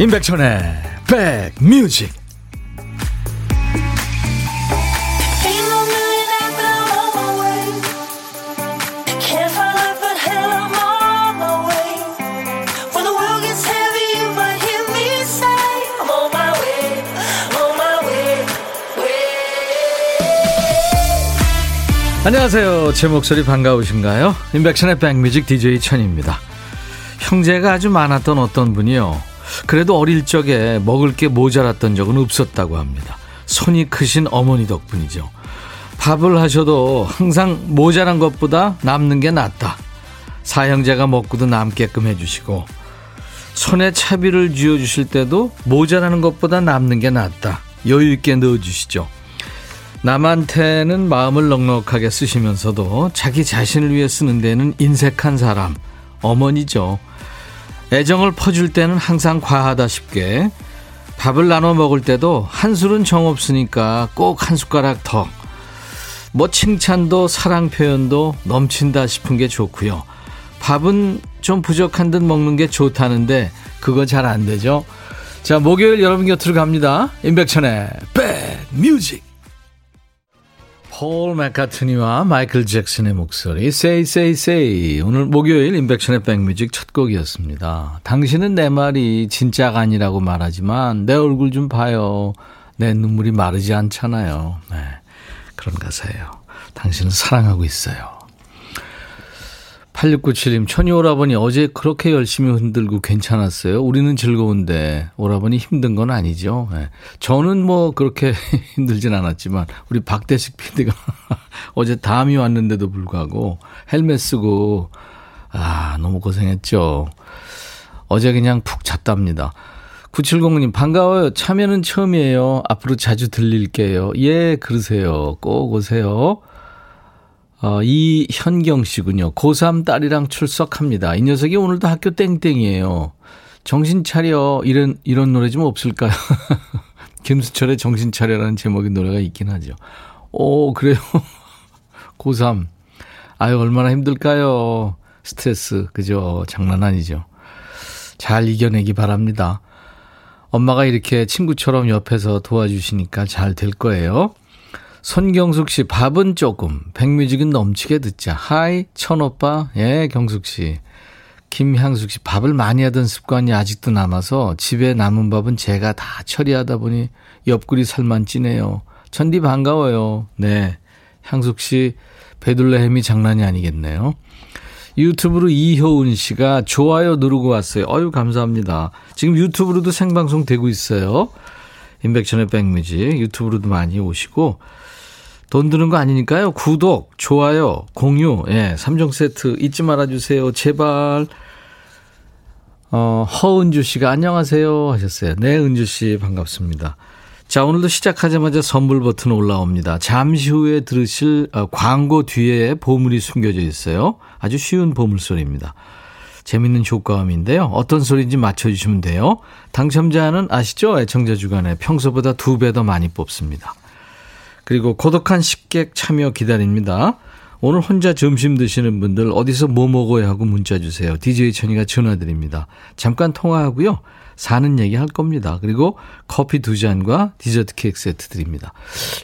임백천의 백뮤직 안녕하세요. 제 목소리 반가우신가요? 임백천의 백뮤직 DJ 천입니다. 형제가 아주 많았던 어떤 분이요. 그래도 어릴 적에 먹을 게 모자랐던 적은 없었다고 합니다. 손이 크신 어머니 덕분이죠. 밥을 하셔도 항상 모자란 것보다 남는 게 낫다. 사형제가 먹고도 남게끔 해주시고 손에 차비를 쥐어주실 때도 모자라는 것보다 남는 게 낫다. 여유 있게 넣어주시죠. 남한테는 마음을 넉넉하게 쓰시면서도 자기 자신을 위해 쓰는 데는 인색한 사람, 어머니죠. 애정을 퍼줄 때는 항상 과하다 싶게 밥을 나눠 먹을 때도 한 술은 정 없으니까 꼭 한 숟가락 더. 뭐 칭찬도 사랑 표현도 넘친다 싶은 게 좋고요. 밥은 좀 부족한 듯 먹는 게 좋다는데 그거 잘 안 되죠. 자, 목요일 여러분 곁으로 갑니다. 임백천의 백뮤직. 폴 맥카트니와 마이클 잭슨의 목소리 Say Say Say 오늘 목요일 인백션의 백뮤직 첫 곡이었습니다. 당신은 내 말이 진짜가 아니라고 말하지만 내 얼굴 좀 봐요. 내 눈물이 마르지 않잖아요. 네, 그런 가사예요. 당신은 사랑하고 있어요. 8697님, 천이 오라버니 어제 그렇게 열심히 흔들고 괜찮았어요. 우리는 즐거운데 오라버니 힘든 건 아니죠. 네. 저는 뭐 그렇게 힘들진 않았지만 우리 박대식 PD가 어제 담이 왔는데도 불구하고 헬멧 쓰고 아 너무 고생했죠. 어제 그냥 푹 잤답니다. 9709님, 반가워요. 참여는 처음이에요. 앞으로 자주 들릴게요. 예, 그러세요. 꼭 오세요. 어, 이현경 씨군요. 고3 딸이랑 출석합니다. 이 녀석이 오늘도 학교 땡땡이에요. 정신 차려. 이런, 이런 노래 좀 없을까요? 김수철의 정신 차려라는 제목의 노래가 있긴 하죠. 오, 그래요? 고3. 아유, 얼마나 힘들까요? 스트레스. 그죠? 장난 아니죠. 잘 이겨내기 바랍니다. 엄마가 이렇게 친구처럼 옆에서 도와주시니까 잘 될 거예요. 손경숙 씨, 밥은 조금, 백뮤직은 넘치게 듣자. 하이, 천오빠. 예, 경숙 씨. 김향숙 씨, 밥을 많이 하던 습관이 아직도 남아서 집에 남은 밥은 제가 다 처리하다 보니 옆구리 살만 찌네요. 천디 반가워요. 네. 향숙 씨, 베들레헴이 장난이 아니겠네요. 유튜브로 이효은 씨가 좋아요 누르고 왔어요. 어유 감사합니다. 지금 유튜브로도 생방송 되고 있어요. 인백천의 백뮤직 유튜브로도 많이 오시고 돈 드는 거 아니니까요. 구독, 좋아요, 공유, 예, 3종 세트 잊지 말아주세요. 제발. 어, 허은주 씨가 안녕하세요 하셨어요. 네, 은주 씨 반갑습니다. 자, 오늘도 시작하자마자 선물 버튼 올라옵니다. 잠시 후에 들으실 어, 광고 뒤에 보물이 숨겨져 있어요. 아주 쉬운 보물소리입니다. 재밌는 효과음인데요. 어떤 소리인지 맞춰주시면 돼요. 당첨자는 아시죠? 애청자 주간에 평소보다 두 배 더 많이 뽑습니다. 그리고 고독한 식객 참여 기다립니다. 오늘 혼자 점심 드시는 분들 어디서 뭐 먹어야 하고 문자 주세요. DJ 천이가 전화 드립니다. 잠깐 통화하고요. 사는 얘기 할 겁니다. 그리고 커피 두 잔과 디저트 케이크 세트 드립니다.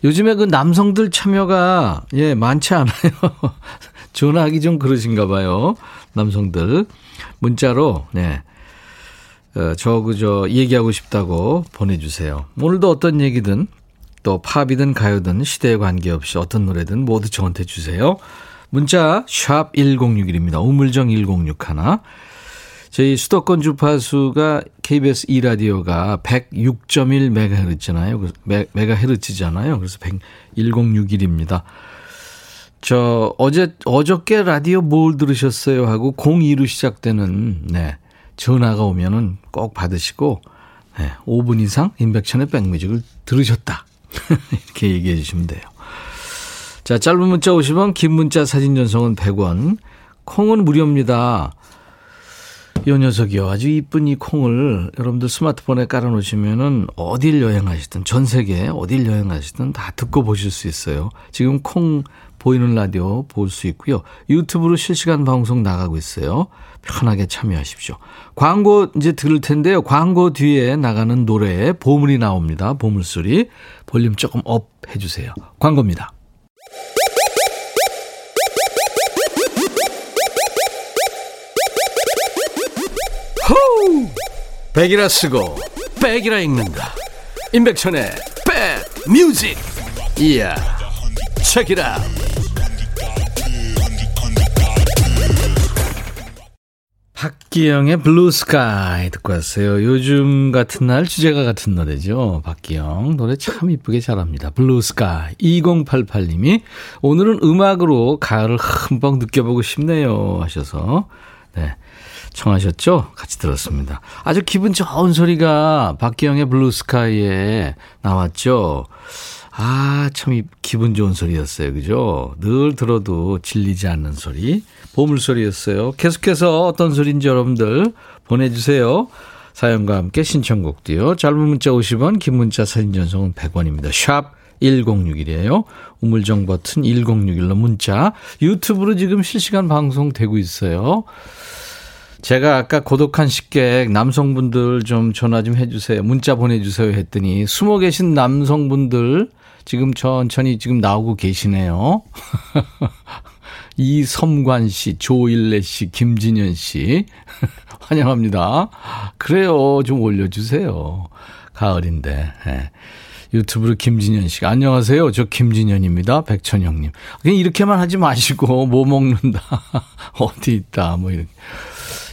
요즘에 그 남성들 참여가 예, 많지 않아요. 전화하기 좀 그러신가 봐요. 남성들. 문자로 네. 어, 저 그저 얘기하고 싶다고 보내 주세요. 오늘도 어떤 얘기든 또 팝이든 가요든 시대에 관계없이 어떤 노래든 모두 저한테 주세요. 문자 샵 1061입니다. 우물정 1061. 저희 수도권 주파수가 KBS 2 라디오가 106.1MHz잖아요. 메가헤르츠잖아요. 그래서 1061입니다. 저 어제 어저께 라디오 뭘 들으셨어요 하고 02로 시작되는 네. 전화가 오면은 꼭 받으시고 네, 5분 이상 인백천의 백뮤직을 들으셨다. 이렇게 얘기해 주시면 돼요. 자, 짧은 문자 50원, 긴 문자 사진 전송은 100원. 콩은 무료입니다. 이 녀석이요. 아주 이쁜 이 콩을 여러분들 스마트폰에 깔아놓으시면은 어딜 여행하시든 전 세계 어딜 여행하시든 다 듣고 보실 수 있어요. 지금 콩 보이는 라디오 볼 수 있고요. 유튜브로 실시간 방송 나가고 있어요. 편하게 참여하십시오. 광고 이제 들을 텐데요. 광고 뒤에 나가는 노래에 보물이 나옵니다. 보물소리. 볼륨 조금 up 해주세요. 광고입니다. 호우! 백이라 쓰고 백이라 읽는다. 임백천의 백 뮤직. 이야. 책이라. 박기영의 Blue Sky 듣고 왔어요. 요즘 같은 날 주제가 같은 노래죠. 박기영 노래 참 이쁘게 잘합니다. Blue Sky 2088님이 오늘은 음악으로 가을을 흠뻑 느껴보고 싶네요 하셔서 네. 청하셨죠? 같이 들었습니다. 아주 기분 좋은 소리가 박기영의 Blue Sky에 나왔죠. 아, 참 기분 좋은 소리였어요. 그죠? 늘 들어도 질리지 않는 소리. 보물소리였어요. 계속해서 어떤 소리인지 여러분들 보내주세요. 사연과 함께 신청곡도요. 짧은 문자 50원, 긴 문자 사진 전송은 100원입니다. 샵 1061이에요. 우물정 버튼 1061로 문자. 유튜브로 지금 실시간 방송되고 있어요. 제가 아까 고독한 식객 남성분들 좀 전화 좀 해주세요. 문자 보내주세요 했더니 숨어 계신 남성분들 지금 천천히 지금 나오고 계시네요. 이섬관 씨, 조일래 씨, 김진현 씨. 환영합니다. 그래요. 좀 올려주세요. 가을인데. 네. 유튜브로 김진현 씨가 안녕하세요. 저 김진현입니다. 백천영님. 그냥 이렇게만 하지 마시고 뭐 먹는다. 어디 있다. 뭐 이렇게.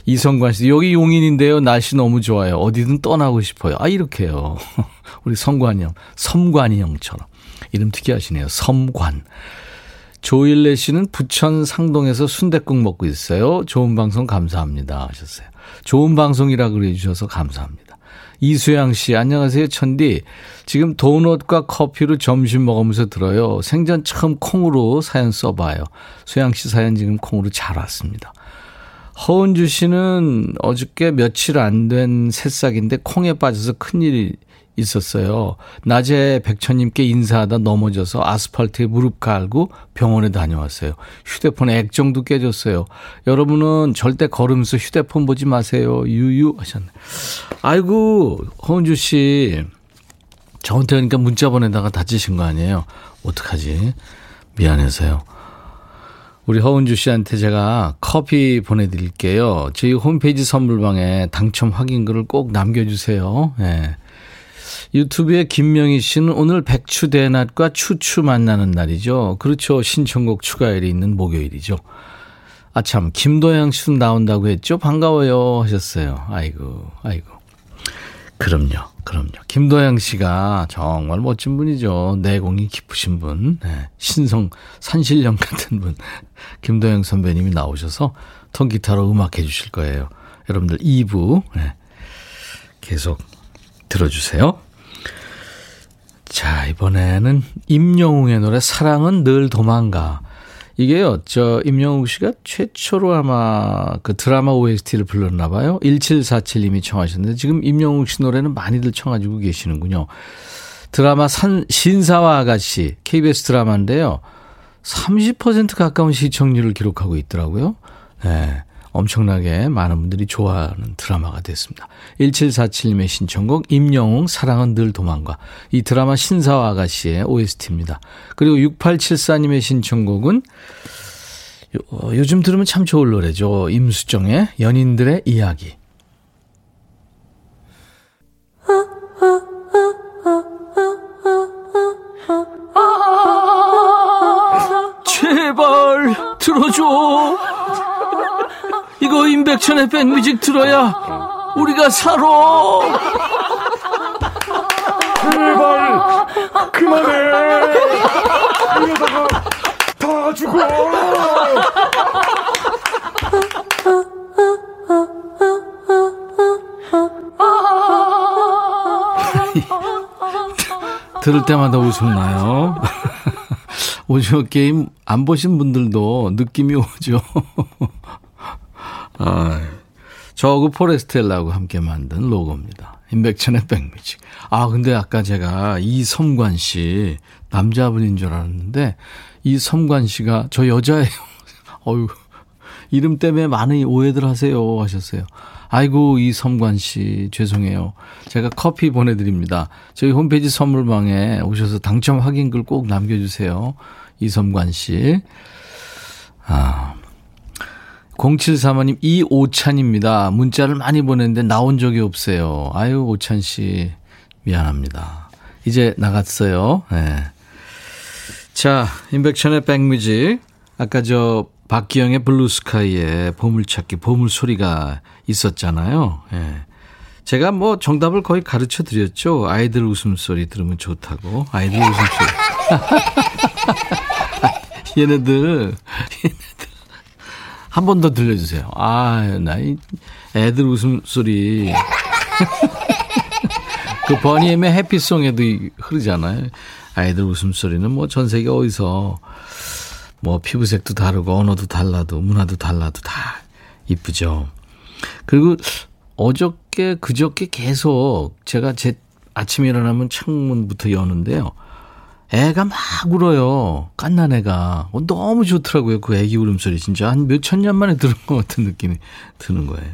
이성관 씨, 여기 용인인데요. 날씨 너무 좋아요. 어디든 떠나고 싶어요. 아, 이렇게요. 우리 성관이 형, 섬관이 형처럼. 이름 특이하시네요. 섬관. 조일래 씨는 부천 상동에서 순대국 먹고 있어요. 좋은 방송 감사합니다. 하셨어요. 좋은 방송이라 그래 주셔서 감사합니다. 이수양 씨, 안녕하세요. 천디. 지금 도넛과 커피로 점심 먹으면서 들어요. 생전 처음 콩으로 사연 써봐요. 수양 씨 사연 지금 콩으로 잘 왔습니다. 허은주 씨는 어저께 며칠 안 된 새싹인데 콩에 빠져서 큰일이 있었어요. 낮에 백천님께 인사하다 넘어져서 아스팔트에 무릎 깔고 병원에 다녀왔어요. 휴대폰에 액정도 깨졌어요. 여러분은 절대 걸으면서 휴대폰 보지 마세요. 유유 하셨네. 아이고, 허은주 씨. 저한테 그러니까 문자 보내다가 다치신 거 아니에요? 어떡하지? 미안해서요. 우리 허은주 씨한테 제가 커피 보내드릴게요. 저희 홈페이지 선물방에 당첨 확인글을 꼭 남겨주세요. 네. 유튜브에 김명희 씨는 오늘 백추대낮과 추추 만나는 날이죠. 그렇죠. 신청곡 추가일이 있는 목요일이죠. 아, 참, 김도영 씨도 나온다고 했죠? 반가워요. 하셨어요. 아이고, 아이고. 그럼요. 그럼요. 김도영 씨가 정말 멋진 분이죠. 내공이 깊으신 분. 네. 신성, 산신령 같은 분. 김도영 선배님이 나오셔서 통기타로 음악 해 주실 거예요. 여러분들 2부. 네. 계속 들어주세요. 자, 이번에는 임영웅의 노래 사랑은 늘 도망가. 이게요, 저, 임영웅 씨가 최초로 아마 그 드라마 OST를 불렀나 봐요. 1747님이 청하셨는데 지금 임영웅 씨 노래는 많이들 청하시고 계시는군요. 드라마 산, 신사와 아가씨, KBS 드라마인데요. 30% 가까운 시청률을 기록하고 있더라고요. 네. 엄청나게 많은 분들이 좋아하는 드라마가 됐습니다. 1747님의 신청곡 임영웅 사랑은 늘 도망가. 이 드라마 신사와 아가씨의 OST입니다. 그리고 6874님의 신청곡은 요, 어, 요즘 들으면 참 좋을 노래죠. 임수정의 연인들의 이야기. 제발 들어줘. 이거 임백천의 백뮤직 들어야 우리가 살아. 제발 그만해. 이러다가 다 죽어. 들을 때마다 웃음 나요. 오징어 게임 안 보신 분들도 느낌이 오죠. 아, 저그 포레스텔라하고 함께 만든 로고입니다. 임백천의 백뮤직. 아, 근데 아까 제가 이섬관 씨, 남자분인 줄 알았는데, 이섬관 씨가 저 여자예요. 어유 이름 때문에 많은 오해들 하세요 하셨어요. 아이고 이섬관 씨 죄송해요. 제가 커피 보내드립니다. 저희 홈페이지 선물방에 오셔서 당첨 확인글 꼭 남겨주세요. 이섬관 씨. 아. 0735님, 이오찬입니다. 문자를 많이 보냈는데 나온 적이 없어요. 아유, 오찬 씨, 미안합니다. 이제 나갔어요. 네. 자, 인백천의 백뮤직. 아까 저 박기영의 블루스카이의 보물찾기, 보물소리가 있었잖아요. 예. 제가 뭐 정답을 거의 가르쳐 드렸죠. 아이들 웃음소리 들으면 좋다고. 아이들 웃음소리. 얘네들, 얘네들. 한 번 더 들려주세요. 아, 나, 이 애들 웃음소리. 그 버니엠의 해피송에도 흐르잖아요. 아이들 웃음소리는 뭐 전 세계 어디서 뭐 피부색도 다르고 언어도 달라도 문화도 달라도 다 이쁘죠. 그리고 어저께 그저께 계속 제가 제 아침에 일어나면 창문부터 여는데요. 애가 막 울어요. 깐난 애가. 어, 너무 좋더라고요. 그 애기 울음소리. 진짜 한 몇 천 년 만에 들은 것 같은 느낌이 드는 거예요.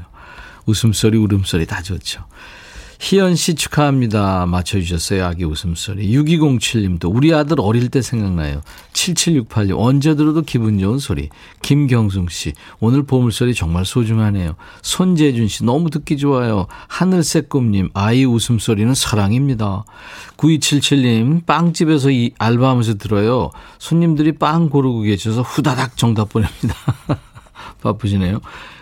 웃음소리, 울음소리 다 좋죠. 희연 씨 축하합니다. 맞춰주셨어요. 아기 웃음소리. 6207님도 우리 아들 어릴 때 생각나요. 7768님 언제 들어도 기분 좋은 소리. 김경숙 씨 오늘 보물소리 정말 소중하네요. 손재준 씨 너무 듣기 좋아요. 하늘색 꿈님 아이 웃음소리는 사랑입니다. 9277님 빵집에서 이 알바하면서 들어요. 손님들이 빵 고르고 계셔서 후다닥 정답 보냅니다. 바쁘시네요.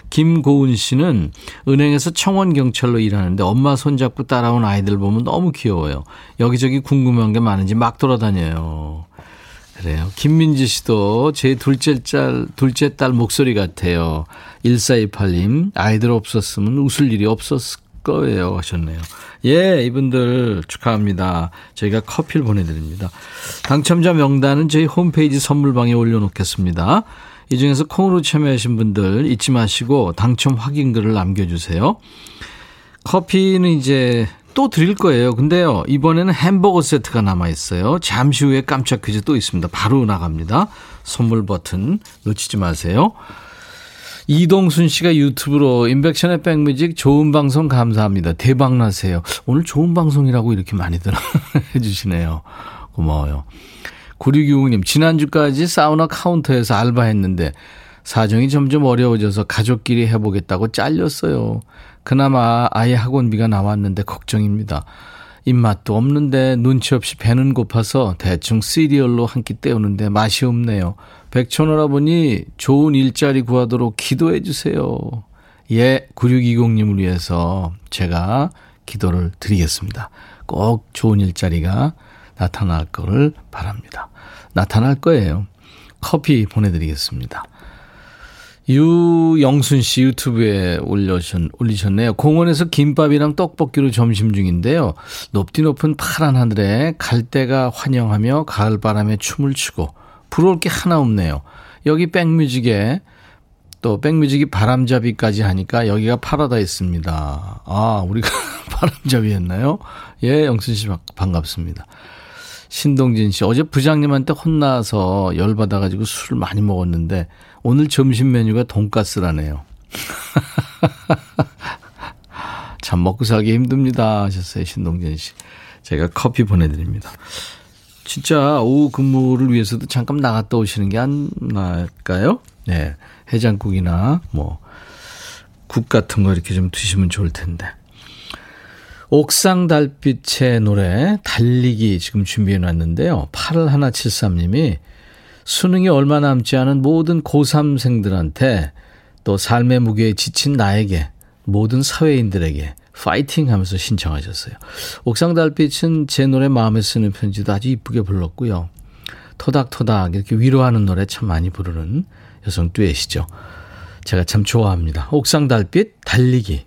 김고은 씨는 은행에서 청원 경찰로 일하는데 엄마 손잡고 따라온 아이들 보면 너무 귀여워요. 여기저기 궁금한 게 많은지 막 돌아다녀요. 그래요. 김민지 씨도 제 둘째 딸, 둘째 딸 목소리 같아요. 1428님, 아이들 없었으면 웃을 일이 없었을 거예요. 하셨네요. 예, 이분들 축하합니다. 저희가 커피를 보내드립니다. 당첨자 명단은 저희 홈페이지 선물방에 올려놓겠습니다. 이 중에서 콩으로 참여하신 분들 잊지 마시고 당첨 확인글을 남겨주세요. 커피는 이제 또 드릴 거예요. 근데요, 이번에는 햄버거 세트가 남아있어요. 잠시 후에 깜짝 퀴즈 또 있습니다. 바로 나갑니다. 선물 버튼 놓치지 마세요. 이동순 씨가 유튜브로 인백션의 백뮤직 좋은 방송 감사합니다. 대박 나세요. 오늘 좋은 방송이라고 이렇게 많이들 해주시네요. 고마워요. 9620님, 지난주까지 사우나 카운터에서 알바했는데 사정이 점점 어려워져서 가족끼리 해보겠다고 잘렸어요. 그나마 아이 학원비가 나왔는데 걱정입니다. 입맛도 없는데 눈치 없이 배는 고파서 대충 시리얼로 한 끼 때우는데 맛이 없네요. 백촌오라보니 좋은 일자리 구하도록 기도해 주세요. 예, 9620님을 위해서 제가 기도를 드리겠습니다. 꼭 좋은 일자리가 나타날 거를 바랍니다. 나타날 거예요. 커피 보내드리겠습니다. 유영순 씨 유튜브에 올려셨, 올리셨네요. 공원에서 김밥이랑 떡볶이로 점심 중인데요. 높디 높은 파란 하늘에 갈대가 환영하며 가을바람에 춤을 추고 부러울 게 하나 없네요. 여기 백뮤직에 또 백뮤직이 바람잡이까지 하니까 여기가 파라다이스입니다. 아, 우리가 바람잡이 했나요? 예, 영순 씨 반갑습니다. 신동진 씨, 어제 부장님한테 혼나서 열받아가지고 술을 많이 먹었는데, 오늘 점심 메뉴가 돈가스라네요. 참 먹고 살기 힘듭니다. 하셨어요, 신동진 씨. 제가 커피 보내드립니다. 진짜 오후 근무를 위해서도 잠깐 나갔다 오시는 게 안 나을까요? 네. 해장국이나 뭐, 국 같은 거 이렇게 좀 드시면 좋을 텐데. 옥상 달빛의 노래 달리기 지금 준비해 놨는데요. 8173님이 수능이 얼마 남지 않은 모든 고3생들한테 또 삶의 무게에 지친 나에게 모든 사회인들에게 파이팅 하면서 신청하셨어요. 옥상 달빛은 제 노래 마음에 쓰는 편지도 아주 이쁘게 불렀고요. 토닥토닥 이렇게 위로하는 노래 참 많이 부르는 여성 듀엣이죠. 제가 참 좋아합니다. 옥상 달빛 달리기.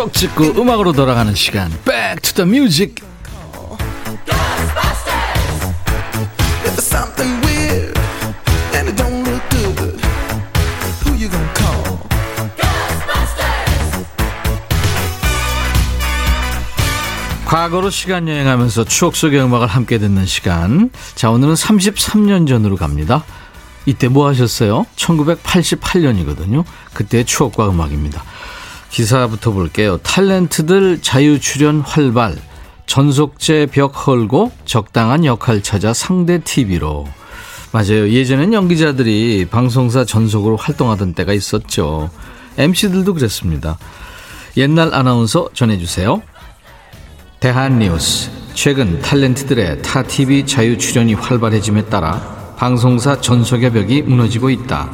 추억 찍고 음악으로 돌아가는 시간. Back to the Music? 과거로 시간 여행하면서 추억 속의 음악을 함께 듣는 시간. 자 오늘은 33년 전으로 갑니다. 이때 뭐 하셨어요? 1988년이거든요. 그때의 추억과 음악입니다 기사부터 볼게요. 탤런트들 자유 출연 활발. 전속제 벽 헐고 적당한 역할 찾아 상대 TV로. 맞아요. 예전엔 연기자들이 방송사 전속으로 활동하던 때가 있었죠. MC들도 그랬습니다. 옛날 아나운서 전해주세요. 대한뉴스. 최근 탤런트들의 타 TV 자유 출연이 활발해짐에 따라 방송사 전속의 벽이 무너지고 있다.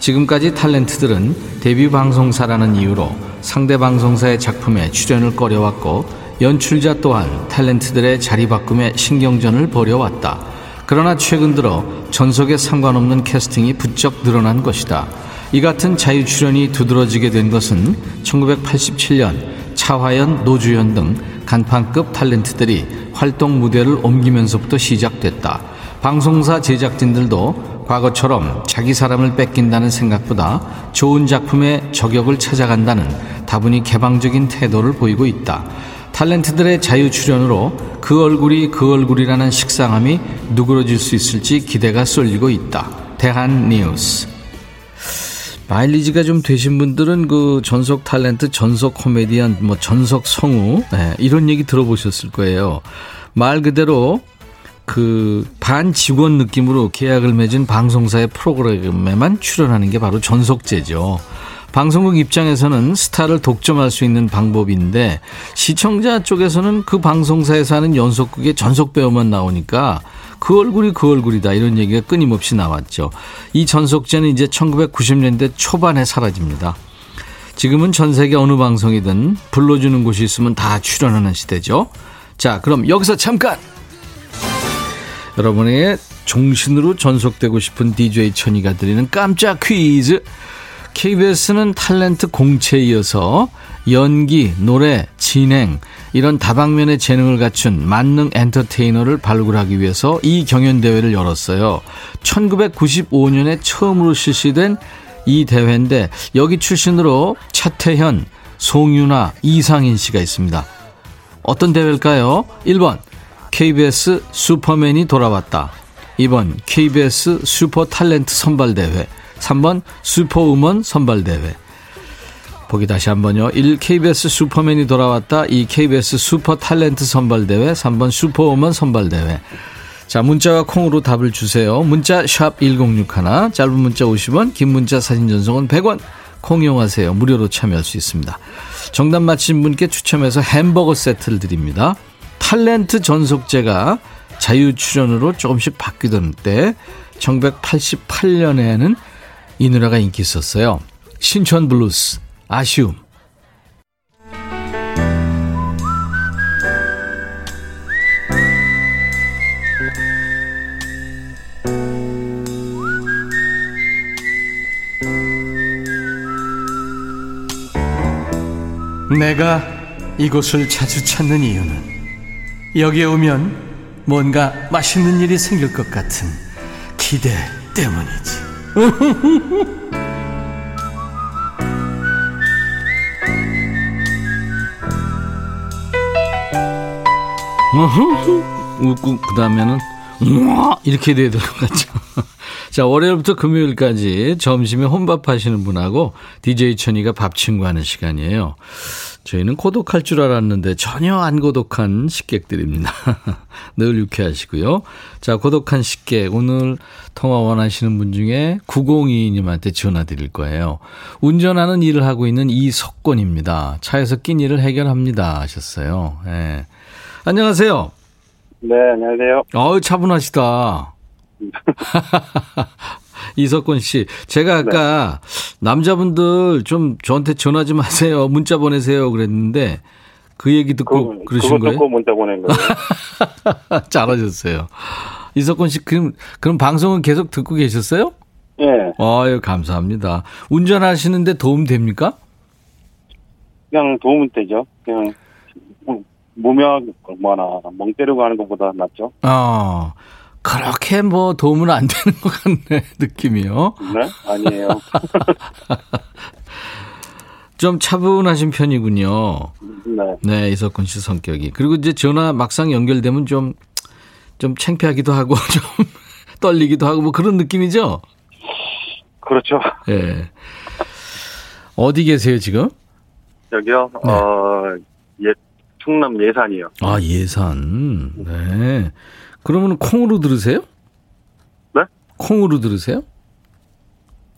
지금까지 탤런트들은 데뷔 방송사라는 이유로 상대 방송사의 작품에 출연을 꺼려왔고 연출자 또한 탤런트들의 자리 바꿈에 신경전을 벌여왔다. 그러나 최근 들어 전속에 상관없는 캐스팅이 부쩍 늘어난 것이다. 이 같은 자유 출연이 두드러지게 된 것은 1987년 차화연, 노주현 등 간판급 탤런트들이 활동 무대를 옮기면서부터 시작됐다. 방송사 제작진들도 과거처럼 자기 사람을 뺏긴다는 생각보다 좋은 작품의 저격을 찾아간다는 다분히 개방적인 태도를 보이고 있다. 탤런트들의 자유 출연으로 그 얼굴이 그 얼굴이라는 식상함이 누그러질 수 있을지 기대가 쏠리고 있다. 대한 뉴스. 마일리지가 좀 되신 분들은 그 전속 탤런트, 전속 코미디언, 뭐 전속 성우 네, 이런 얘기 들어보셨을 거예요. 말 그대로 그 반직원 느낌으로 계약을 맺은 방송사의 프로그램에만 출연하는 게 바로 전속제죠. 방송국 입장에서는 스타를 독점할 수 있는 방법인데 시청자 쪽에서는 그 방송사에서 하는 연속극의 전속 배우만 나오니까 그 얼굴이 그 얼굴이다 이런 얘기가 끊임없이 나왔죠. 이 전속제는 이제 1990년대 초반에 사라집니다. 지금은 전 세계 어느 방송이든 불러주는 곳이 있으면 다 출연하는 시대죠. 자, 그럼 여기서 잠깐! 여러분의 종신으로 전속되고 싶은 DJ 천이가 드리는 깜짝 퀴즈. KBS는 탤런트 공채에 이어서 연기, 노래, 진행 이런 다방면의 재능을 갖춘 만능 엔터테이너를 발굴하기 위해서 이 경연 대회를 열었어요. 1995년에 처음으로 실시된 이 대회인데 여기 출신으로 차태현, 송윤아, 이상인 씨가 있습니다. 어떤 대회일까요? 1번 KBS 슈퍼맨이 돌아왔다. 2번 KBS 슈퍼 탤런트 선발대회. 3번 슈퍼우먼 선발대회. 보기 다시 한번요. 1. KBS 슈퍼맨이 돌아왔다. 2. KBS 슈퍼 탤런트 선발대회. 3번 슈퍼우먼 선발대회. 자, 문자와 콩으로 답을 주세요. 문자 샵 1061, 짧은 문자 50원, 긴 문자 사진 전송은 100원. 콩 이용하세요. 무료로 참여할 수 있습니다. 정답 맞힌 분께 추첨해서 햄버거 세트를 드립니다. 탤런트 전속제가 자유 출연으로 조금씩 바뀌던 때 1988년에는 이 노래가 인기 있었어요. 신촌 블루스 아쉬움. 내가 이곳을 자주 찾는 이유는 여기에 오면 뭔가 맛있는 일이 생길 것 같은 기대 때문이지. 웃고 그 다음에는 이렇게 돼야 될 것 같죠. 자, 월요일부터 금요일까지 점심에 혼밥 하시는 분하고 DJ 천이가 밥 친구 하는 시간이에요. 저희는 고독할 줄 알았는데 전혀 안 고독한 식객들입니다. 늘 유쾌하시고요. 자, 고독한 식객. 오늘 통화 원하시는 분 중에 902님한테 전화 드릴 거예요. 운전하는 일을 하고 있는 이석권입니다. 차에서 낀 일을 해결합니다. 하셨어요. 예. 안녕하세요. 네, 안녕하세요. 어우, 차분하시다. 이석권 씨, 제가 아까 남자분들 좀 저한테 전화 좀 하세요. 문자 보내세요. 그랬는데 그 얘기 듣고 그, 그러신 거예요? 듣고 문자 보낸 거예요. 잘하셨어요. 이석권 씨, 그럼, 그럼 방송은 계속 듣고 계셨어요? 예, 아유, 감사합니다. 운전하시는데 도움 됩니까? 그냥 도움은 되죠. 그냥 뭐, 무명하거나 멍 때리고 하는 것보다 낫죠. 어, 그렇게 뭐 도움은 안 되는 것 같네, 느낌이요. 네? 아니에요. 좀 차분하신 편이군요. 네. 네, 이석훈 씨 성격이. 그리고 이제 전화 막상 연결되면 좀, 좀 창피하기도 하고, 좀 떨리기도 하고, 뭐 그런 느낌이죠? 그렇죠. 예. 어디 계세요, 지금? 여기요, 네. 어, 예, 충남 예산이요. 아, 예산. 네. 그러면 콩으로 들으세요? 네? 콩으로 들으세요?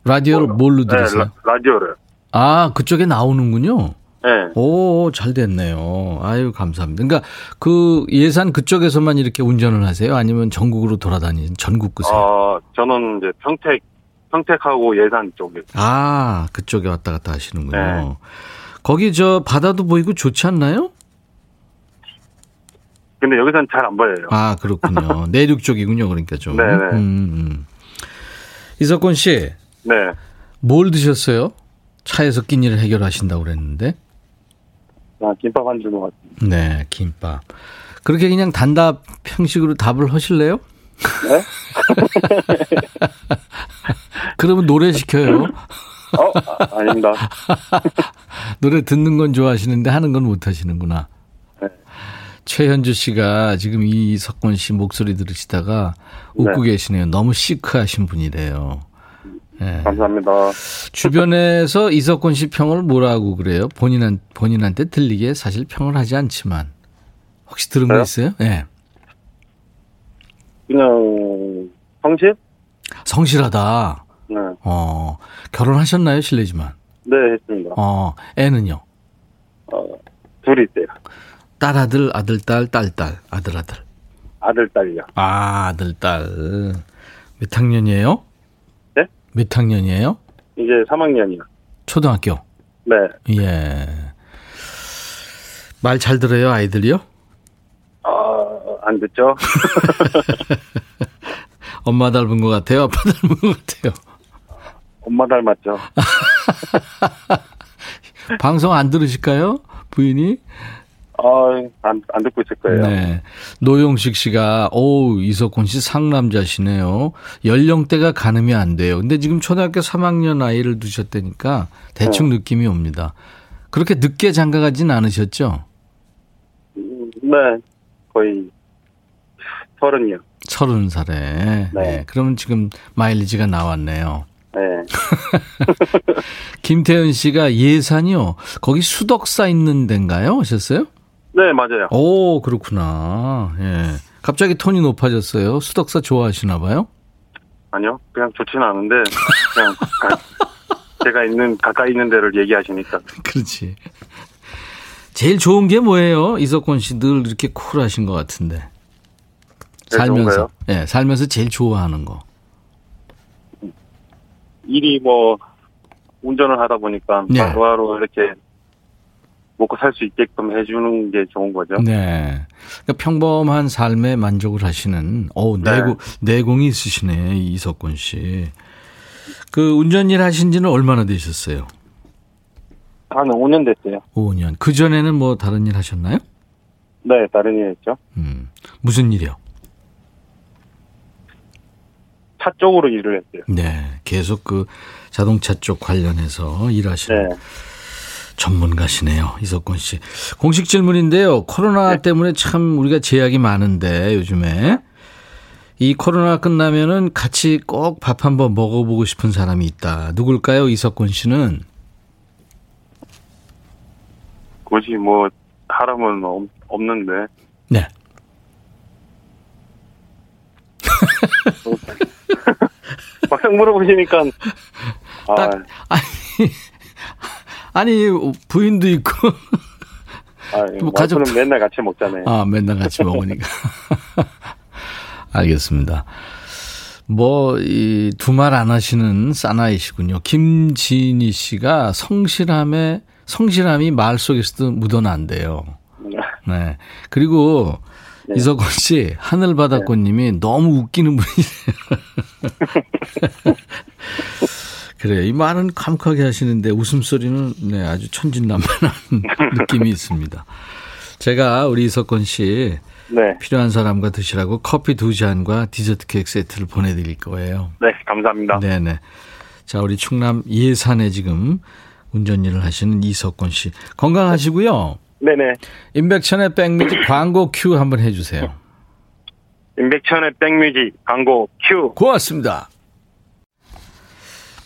라디오를 뭐요? 뭘로 네, 들으세요? 라, 라디오를. 아, 그쪽에 나오는군요. 네. 오, 잘 됐네요. 아유, 감사합니다. 그러니까 그 예산 그쪽에서만 이렇게 운전을 하세요? 아니면 전국으로 돌아다니는 전국 구세요? 어, 저는 이제 평택, 평택하고 예산 쪽에. 아, 그쪽에 왔다 갔다 하시는군요. 네. 거기 저 바다도 보이고 좋지 않나요? 근데 여기서는 잘 안 보여요. 아, 그렇군요. 내륙 쪽이군요. 그러니까 좀. 네네. 음, 음. 이석권 씨, 네. 뭘 드셨어요? 차에서 낀 일을 해결하신다고 그랬는데. 아, 김밥 한줄 먹었습니다. 네, 김밥. 그렇게 그냥 단답 형식으로 답을 하실래요? 네? 그러면 노래 시켜요. 어, 아, 아닙니다. 노래 듣는 건 좋아하시는데 하는 건 못 하시는구나. 네. 최현주 씨가 지금 이석권 씨 목소리 들으시다가 웃고 네. 계시네요. 너무 시크하신 분이래요. 예. 감사합니다. 주변에서 이석권 씨 평을 뭐라고 그래요? 본인한, 본인한테 들리게 사실 평을 하지 않지만. 혹시 들은 거 저요? 있어요? 예. 그냥, 성실? 성실하다. 네. 어, 결혼하셨나요? 실례지만. 네, 했습니다. 어, 애는요? 어, 둘이 있어요. 딸아들, 아들딸, 딸딸, 아들아들. 아들, 딸이요. 아, 아들딸. 몇 학년이에요? 네? 몇 학년이에요? 이제 3학년이요. 초등학교. 네. 예. 말 잘 들어요, 아이들이요? 어, 안 듣죠? 엄마 닮은 것 같아요? 아빠 닮은 것 같아요? 엄마 닮았죠? 방송 안 들으실까요? 부인이? 어, 안, 안 듣고 있을 거예요. 네. 노용식 씨가, 오, 이석훈 씨 상남자시네요. 연령대가 가늠이 안 돼요. 근데 지금 초등학교 3학년 아이를 두셨다니까 대충 느낌이 옵니다. 그렇게 늦게 장가 가진 않으셨죠? 음, 네. 거의 서른이요. 서른 살에. 네. 그러면 지금 마일리지가 나왔네요. 네. 김태현 씨가 예산이요. 거기 수덕사 있는 데인가요? 하셨어요? 네, 맞아요. 오, 그렇구나. 예. 갑자기 톤이 높아졌어요. 수덕사 좋아하시나 봐요? 아니요. 그냥 좋지는 않은데, 그냥 가- 제가 있는, 가까이 있는 데를 얘기하시니까. 그렇지. 제일 좋은 게 뭐예요? 이석권 씨 늘 이렇게 쿨하신 것 같은데. 살면서. 예, 살면서 제일 좋아하는 거. 일이 뭐, 운전을 하다 보니까 네. 하루하루 이렇게 먹고 살 수 있게끔 해주는 게 좋은 거죠. 네. 그러니까 평범한 삶에 만족을 하시는, 어 네. 내공, 내공이 있으시네, 이석권 씨. 그 운전 일 하신 지는 얼마나 되셨어요? 한 5년 됐어요. 5년. 그전에는 뭐 다른 일 하셨나요? 네, 다른 일 했죠. 음. 무슨 일이요? 차 쪽으로 일을 했어요. 네. 계속 그 자동차 쪽 관련해서 일하시는 네. 전문가시네요. 이석권 씨. 공식 질문인데요. 코로나 때문에 참 우리가 제약이 많은데 요즘에 이 코로나 끝나면은 같이 꼭 밥 한번 먹어보고 싶은 사람이 있다. 누굴까요? 이석곤 씨는? 굳이 뭐 사람은 없, 없는데 네. 막상 물어보시니까 아, 딱, 아니, 아니, 부인도 있고. 아, 뭐 와이프는 가족- 맨날 같이 먹잖아요. 아, 맨날 같이 먹으니까. 알겠습니다. 뭐, 이, 두 말 안 하시는 사나이시군요. 김진희 씨가 성실함에, 성실함이 말 속에서도 묻어난대요. 네. 그리고 이석원 씨, 하늘바다꽃님이 너무 웃기는 분이세요. 그래요. 이 말은 감하게 하시는데 웃음소리는 네, 아주 천진난만한 느낌이 있습니다. 제가 우리 이석권 씨 네, 필요한 사람과 드시라고 커피 두 잔과 디저트 케이크 세트를 보내드릴 거예요. 네, 감사합니다. 네네. 자, 우리 충남 예산에 지금 운전 일을 하시는 이석권 씨. 건강하시고요. 네네. 임백천의 백뮤직 광고 큐 한번 해주세요. 임백천의 백뮤직 광고 큐. 고맙습니다.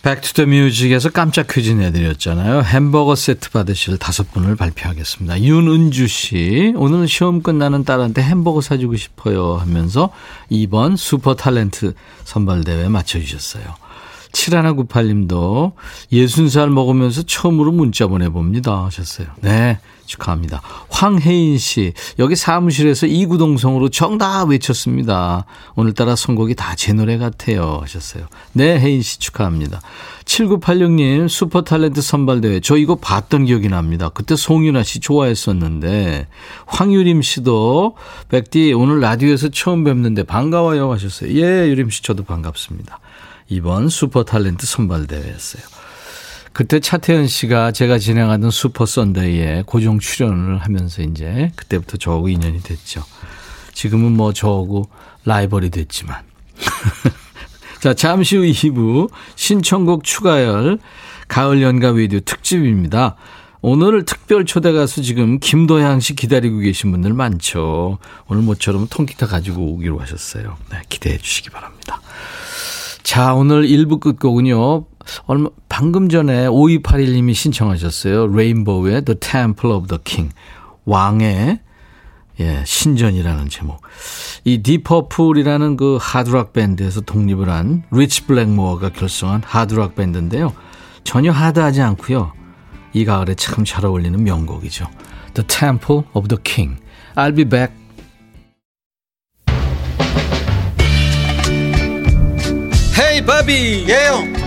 백투더뮤직에서 깜짝 퀴즈 내드렸잖아요. 햄버거 세트 받으실 다섯 분을 발표하겠습니다. 윤은주 씨, 오늘 시험 끝나는 딸한테 햄버거 사주고 싶어요 하면서 2번 슈퍼 탤런트 선발대회 맞춰주셨어요. 7198님도 60살 먹으면서 처음으로 문자 보내봅니다 하셨어요. 네, 축하합니다. 황혜인 씨, 여기 사무실에서 이구동성으로 정답 외쳤습니다. 오늘따라 선곡이 다 제 노래 같아요 하셨어요. 네, 혜인 씨 축하합니다. 7986님, 슈퍼 탤런트 선발대회. 저 이거 봤던 기억이 납니다. 그때 송윤아 씨 좋아했었는데. 황유림 씨도, 백디, 오늘 라디오에서 처음 뵙는데 반가워요 하셨어요. 예, 유림 씨 저도 반갑습니다. 이번 슈퍼 탤런트 선발대회였어요. 그때 차태현 씨가 제가 진행하던 Super Sunday에 고정 출연을 하면서 이제 그때부터 저하고 인연이 됐죠. 지금은 뭐 저하고 라이벌이 됐지만. 자, 잠시 후 2부 신청곡 추가열 가을 연가 위디오 특집입니다. 오늘 특별 초대 가수 지금 김도향 씨 기다리고 계신 분들 많죠. 오늘 모처럼 통기타 가지고 오기로 하셨어요. 네, 기대해 주시기 바랍니다. 자, 오늘 1부 끝곡은요. 얼마, 방금 전에 5281님이 신청하셨어요. Rainbow의 The Temple of the King. 왕의 예, 신전이라는 제목. 이 Deep Purple이라는 그 하드락 밴드에서 독립을 한 리치 블랙모어가 결성한 하드락 밴드인데요. 전혀 하드하지 않고요. 이 가을에 참 잘 어울리는 명곡이죠. The Temple of the King. I'll be back. 헤이 바비 예영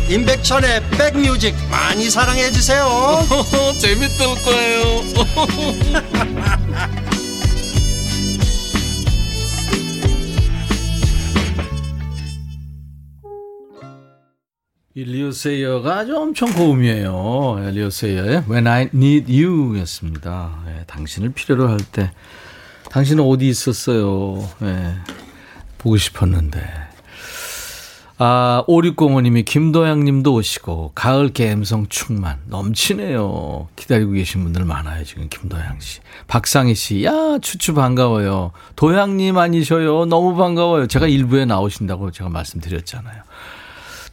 임백천의 백뮤직 많이 사랑해 주세요 재밌을 거예요 이 리오세이어가 아주 엄청 고음이에요. 예, 리오세이어의 When I Need You 였습니다. 예, 당신을 필요로 할 때. 당신은 어디 있었어요? 예, 보고 싶었는데. 아, 5605님이 김도양 님도 오시고, 가을 감성 충만, 넘치네요. 기다리고 계신 분들 많아요, 지금 김도양 씨. 박상희 씨, 야, 추추 반가워요. 도양님 아니셔요. 너무 반가워요. 제가 일부에 나오신다고 제가 말씀드렸잖아요.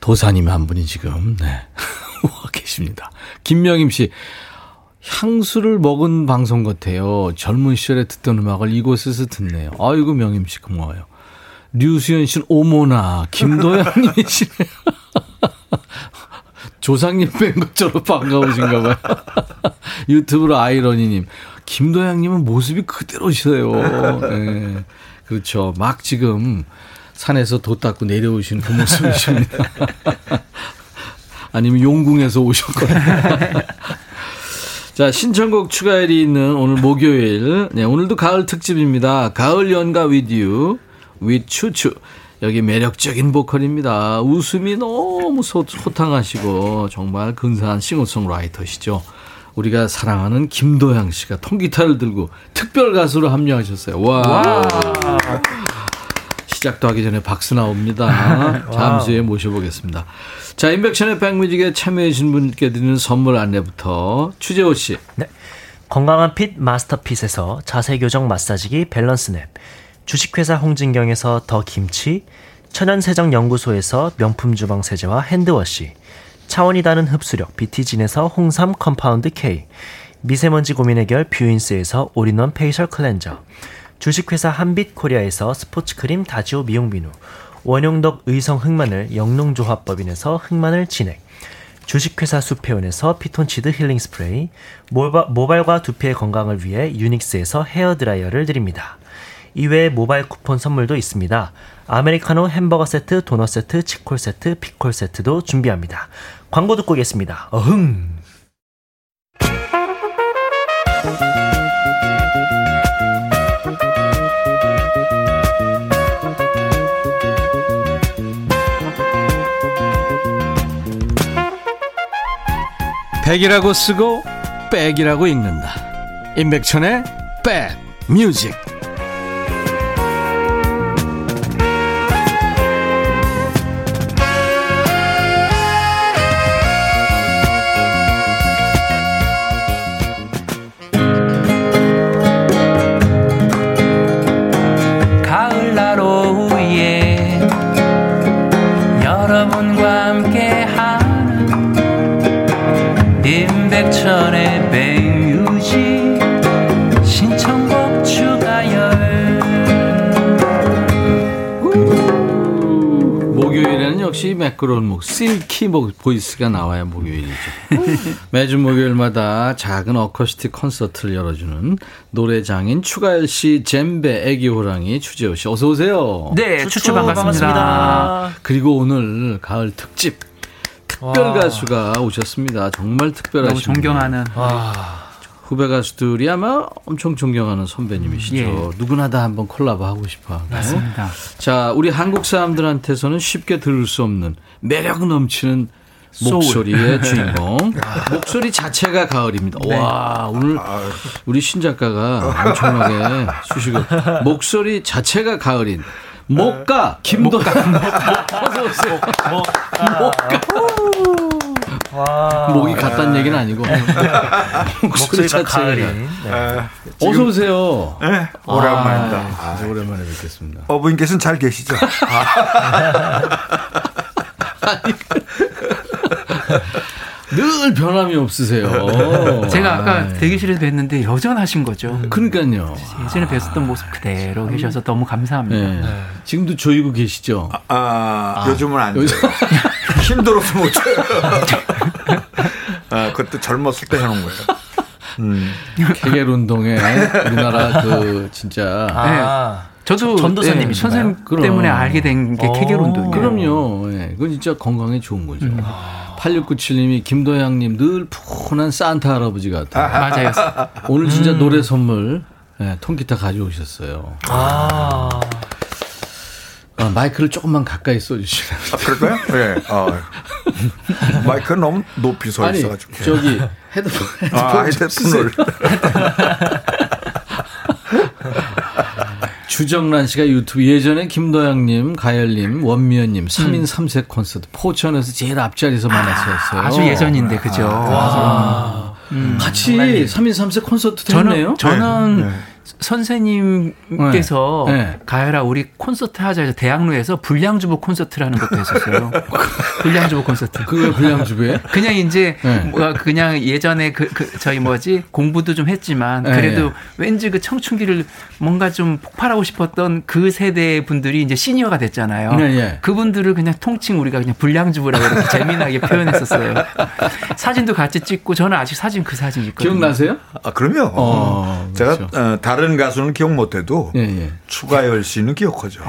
도사님 한 분이 지금, 네. 와 계십니다. 김명임 씨, 향수를 먹은 방송 같아요. 젊은 시절에 듣던 음악을 이곳에서 듣네요. 아이고, 명임 씨 고마워요. 류수연 씨는 오모나, 김도양님이시네요. 조상님 뵌 것처럼 반가우신가 봐요. 유튜브로 아이러니님. 김도양님은 모습이 그대로시세요. 네. 그렇죠. 막 지금 산에서 도 닦고 내려오시는 그 모습이십니다. 아니면 용궁에서 오셨거나. 자, 신청곡 추가일이 있는 오늘 목요일. 네, 오늘도 가을 특집입니다. 가을 연가 위디오, with 추추. 여기 매력적인 보컬입니다. 웃음이 너무 소, 소탕하시고 정말 근사한 싱어송라이터시죠. 우리가 사랑하는 김도양 씨가 통기타를 들고 특별 가수로 합류하셨어요. 와. 시작도 하기 전에 박수 나옵니다. 잠시 후에 모셔보겠습니다. 자, 임백천의 백뮤직에 참여해주신 분께 드리는 선물 안내부터 추재호 씨. 네. 건강한 fit 마스터핏에서 자세 교정 마사지기 밸런스 냅, 주식회사 홍진경에서 더 김치, 천연세정 연구소에서 명품 주방 세제와 hand wash, 차원이 다른 흡수력 비티진에서 홍삼 compound K, 미세먼지 고민 해결 뷰인스에서 all-in-one facial cleanser, 주식회사 한빛코리아에서 스포츠크림 다지오 미용 비누, 원용덕 의성 흑마늘 영농조합법인에서 흑마늘 진액, 주식회사 수페온에서 피톤치드 힐링 스프레이, 모바, 모발과 두피의 건강을 위해 유닉스에서 헤어드라이어를 드립니다. 이외에 모바일 쿠폰 선물도 있습니다. 아메리카노 햄버거 세트, 도넛 세트, 치콜 세트, 피콜 세트도 준비합니다. 광고 듣고 오겠습니다. 어흥! 백이라고 쓰고 백이라고 읽는다. 임백천의 백 뮤직. 목요일에는 역시 매끄러운 목, silky 목 voice가 나와야 목요일이죠. 매주 목요일마다 작은 어쿠스틱 콘서트를 열어주는 노래장인 추가열 씨, 젬베 애기 호랑이 추재호 씨, 어서 오세요. 네 추추 반갑습니다. 그리고 오늘 가을 특집 특별 와. 가수가 오셨습니다. 정말 특별하신 너무 존경하는 후배 가수들이 아마 엄청 존경하는 선배님이시죠. 예. 누구나 다 한번 콜라보 하고 싶어 하고. 맞습니다. 자, 우리 한국 사람들한테서는 쉽게 들을 수 없는 매력 넘치는. 목소리의 주인공. 목소리 자체가 가을입니다. 네. 와, 오늘 우리 신 작가가 엄청나게 수식을. 목소리 자체가 가을인. 목가 김도 어서 오세요. 목가. 목 이 같다는 얘기는 아니고 목소리 자체가 가을인. 네. 어서 오세요. 네, 오랜만입니다. 아, 진짜 오랜만에 뵙겠습니다. 어부인께서는 잘 계시죠? 늘 변함이 없으세요. 제가 아까 아이, 대기실에서 뵀는데 여전하신 거죠. 그러니까요. 예전에 뵀었던 모습 그대로 계셔서 너무 감사합니다. 네. 지금도 조이고 계시죠? 아, 요즘은 안 요즘- 돼요. 힘들어서 못 쳐요. 아, 그때 젊었을 때 해놓은 거예요. 음. 케겔 운동에 우리나라 그 진짜 아, 저도 전도사님이신가요? 예, 선생님. 때문에 알게 된게 오. 케겔 운동이에요. 그럼요. 예, 그건 진짜 건강에 좋은 거죠. 8697님이 김도양님 늘 푸근한 산타 할아버지 같아요. 맞아요. 오늘 진짜 노래 선물 예, 통기타 가져오셨어요. 아, 아, 마이크를 조금만 가까이 써주시면. 아, 그럴까요? 예. 어. 마이크 너무 높이 서 있어가지고. 저기 헤드폰 헤드폰 아, 좀 쓰세요. 헤드폰을. 주정란 씨가 유튜브 예전에 김도양님, 가열님, 원미연님 3인 3색 콘서트 포천에서 제일 앞자리에서 만났었어요. 아 주 예전인데 그죠. 같이 3인 3색 콘서트 했네요. 저는 저는 네, 네. 선생님께서 네. 네. 가열아 우리 콘서트 하자 해서 대학로에서 불량주부 콘서트라는 것도 했었어요. 불량 주부 콘서트. 그게 불량 주부에? 그냥 이제 네. 뭐 그냥 예전에 그, 그 저희 뭐지 공부도 좀 했지만 네, 그래도 네. 왠지 그 청춘기를 뭔가 좀 폭발하고 싶었던 그 세대 분들이 이제 시니어가 됐잖아요. 네, 네. 그분들을 그냥 통칭 우리가 그냥 불량 주부라고 이렇게 재미나게 표현했었어요. 사진도 같이 찍고 저는 아직 사진 그 사진 있거든요. 기억나세요? 아, 그럼요. 어, 제가 그렇죠. 어, 다른 가수는 기억 못해도 예, 예. 추가열 씨는 기억하죠.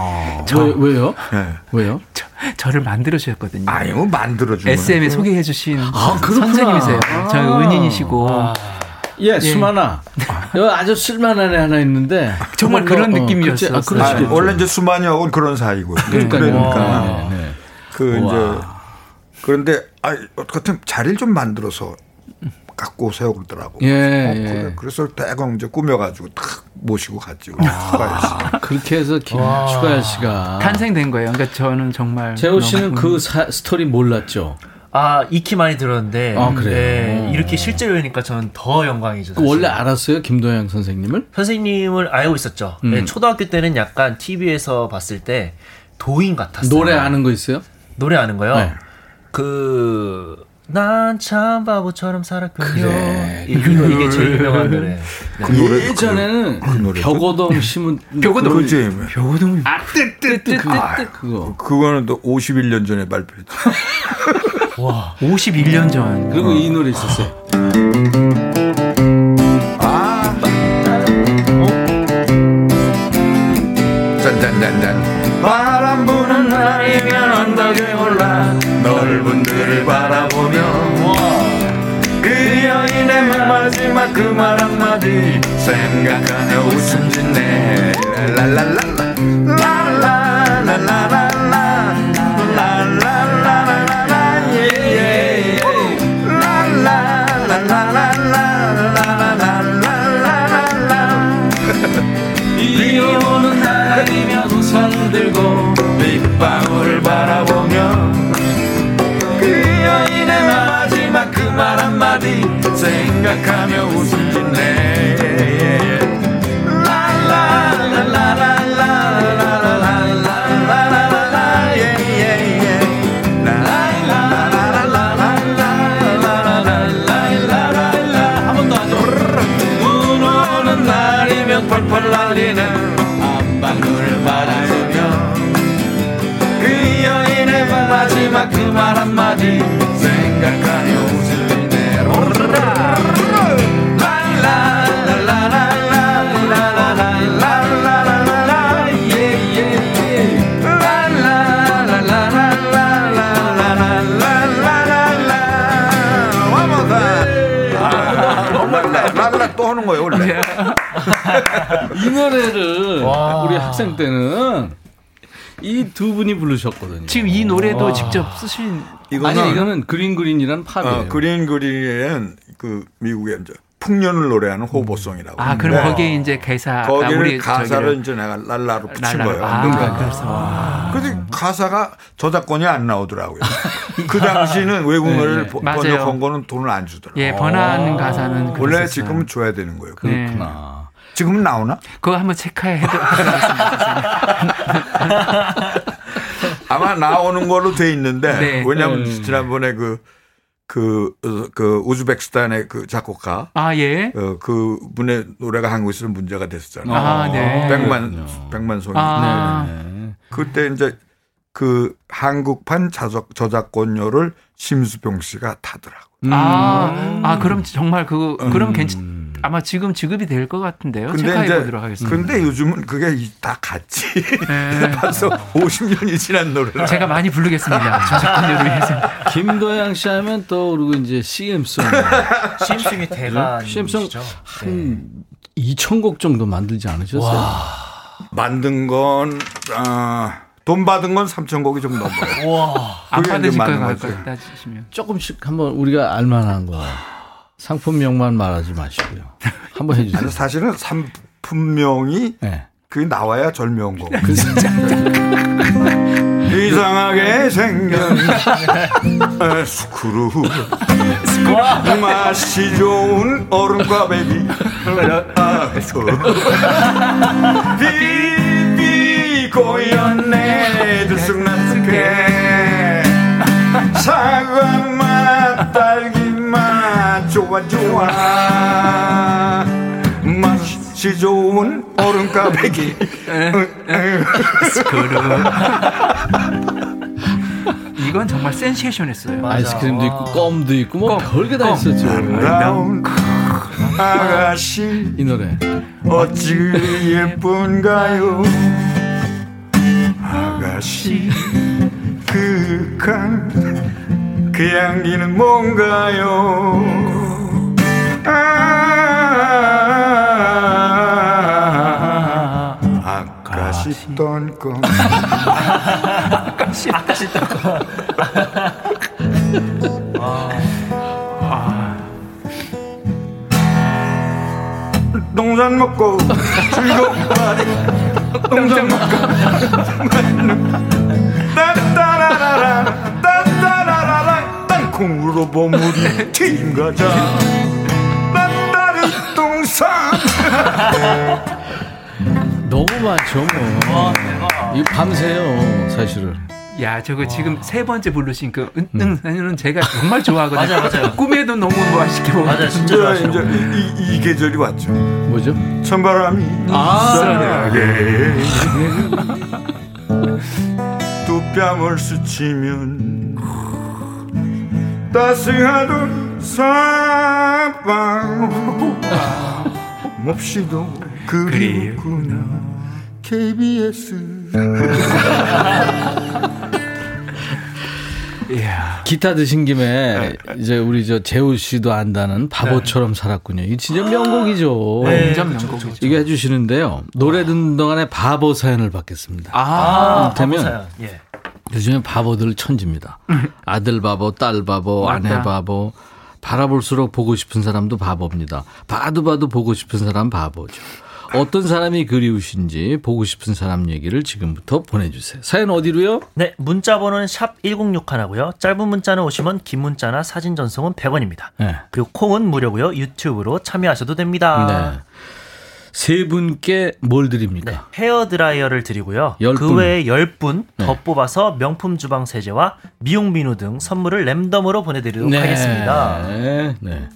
왜, 왜요? 예. 왜요? 저, 저를 만들어 주셨거든요. 아 니, 뭐 만들어주면. SM에 소개해 주신 아. 선생님이세요. 저희 아. 은인이시고 예, 수만아. 여기 아주 쓸만한 애 하나 있는데. 정말 그런 더, 어, 느낌이었어요. 아. 아, 원래 이제 수만이하고는 그런 사이고. 그러니까요. 그러니까 네, 네. 그 우와. 이제 그런데 아 어떻게 자리를 좀 만들어서 갖고 오세요 그러더라고. 예, 어, 예. 그래. 그래서 대강 이제 꾸며가지고 탁 모시고 갔죠. 아. 추가열 씨. 그렇게 해서 김, 추가열 씨가. 탄생된 거예요. 그러니까 저는 정말 재호 씨는 그 사- 스토리 몰랐죠? 아 익히 많이 들었는데 아, 그래요? 네, 이렇게 실제로 뵈니까 저는 더 영광이죠. 그 사실. 원래 알았어요? 김도영 선생님을? 선생님을 알고 있었죠. 음. 네, 초등학교 때는 약간 TV에서 봤을 때 도인 같았어요. 노래 아는 거 있어요? 노래 아는 거요? 네. 그 난 참 바보처럼 살았군요. 그래. 이, 이게 제일 유명한 노래. 네. 그 노래 예전에는 노래도? 벽오동 심은 벽오동. 그지. 벽오동이 아, 그, 그거. 그거는 또 51년 전에 발표했죠. 51년 전. 그리고 이 노래 있었어요. 아. 짠짠짠짠. 바람 부는 날이면 언덕에 올라 넓은 들을 바라보며 그 여인의 마지막 그 말 한마디 생각하며 웃음 짓네. 랄랄랄라 랄랄랄랄랄라 생각하며 웃음 이 노래를 우리 학생 때는 이 두 분이 부르셨거든요. 지금 이 노래도 직접 쓰신 이거는 아니, 이거는 Green Green이란 팝이에요. 어, Green Green은 그 미국의 이제 풍년을 노래하는 hobo song이라고. 아, 그럼 거기에 이제 가사 거기를 우리 가사를 이제 내가 랄라로 붙인 랄라로. 거예요. 아, 누가. 그래서 근데 가사가 저작권이 안 나오더라고요. 그 당시는 외국 노래를 번- 맞아요. 번역한 거는 돈을 안 주더라고요. 예 번안하는 가사는 원래. 지금 줘야 되는 거예요. 네. 그렇구나. 지금은 나오나? 그거 한번 체크해 아마 나오는 걸로 돼 있는데 네. 왜냐하면 음. 지난번에 그 그, 어, 그, 우즈베키스탄의 그 작곡가, 아 예. 어, 그 분의 노래가 한국에서는 문제가 됐었잖아요. 아, 네. 백만, 백만 송이. 아, 네. 그때 이제 그 한국판 저작, 저작권료를 심수병 씨가 타더라고. 아, 아, 그럼 정말 그, 그럼 음. 괜찮, 아마 지금 지급이 될 것 같은데요. 근데 체크해 이제, 보도록 하겠습니다. 근데 요즘은 그게 이- 다 같이. 네. 벌써 50년이 지난 노래를. 제가 많이 부르겠습니다. 저작권료를 위해서. 김도양 씨 하면 또 그리고 이제 CM송. CM송이 대가 CM송 한 2천 곡 정도 만들지 않으셨어요? 만든 건, 아, 돈 받은 건 3천 곡이 좀 넘어요. 와. 안 받으실 거예요. 따지시면. 조금씩 한번 우리가 알만한 거. 상품명만 말하지 마시고요. 한번 해주세요. 아니, 사실은 상품명이 네. 그게 나와야 절묘한 거고. 이상하게 생긴 에, 스크루 맛이 좋은 얼음과배기 아, 비비 고였네 들쑥날쑥해 딸기맛 좋아 좋아. 맛이 좋은 얼음과배기 이건 정말 센세이션했어요. 아이스크림도 있고 껌도 있고 뭐 별게 다 있었죠. 아름다운 아가씨. 이 노래. 어찌 예쁜가요? 아가씨. 그윽한 그 향기는 뭔가요 아까 씹던 껌 아까 씹던 껌 동산 먹고 즐거운 동산 먹고 따라라라 따라라라. 땅콩으로 버무린 튀김 과자 너무 많죠, 뭐. 이 밤새요, 사실은. 야, 저거 지금 세 번째 부르신 그 은은은 제가 정말 좋아하거든요. 맞아요, 맞아요. 꿈에도 너무 맛있게 먹어. 맞아요, 진짜 이제 거. 이, 이, 이 계절이 왔죠 뭐죠? 찬바람이 아. 두 뺨을 스치면 따스하던 사방 몹시도 그리웠구나 KBS 이야. 기타 드신 김에 이제 우리 저 재우 씨도 안다는 바보처럼 살았군요. 이 진짜 명곡이죠. 완전 명곡이죠. 이게 해주시는데요. 노래 듣는 동안에 바보 사연을 받겠습니다. 아, 이를테면 바보 사연. 예. 요즘에 바보들 천지입니다. 아들 바보, 딸 바보, 아내. 바보. 바라볼수록 보고 싶은 사람도 바보입니다. 봐도 봐도 보고 싶은 사람 바보죠. 어떤 사람이 그리우신지 보고 싶은 사람 얘기를 지금부터 보내주세요. 사연 어디로요? 네, 문자 번호는 샵 1061하고요. 짧은 문자는 오시면 긴 문자나 사진 전송은 100원입니다. 네. 그리고 콩은 무료고요. 유튜브로 참여하셔도 됩니다. 네. 세 분께 뭘 드립니까? 네, 헤어 드라이어를 드리고요. 열그 분. 외에 10분 더 네. 뽑아서 명품 주방 세제와 미용 비누 등 선물을 랜덤으로 보내드리도록 하겠습니다. 네. 네.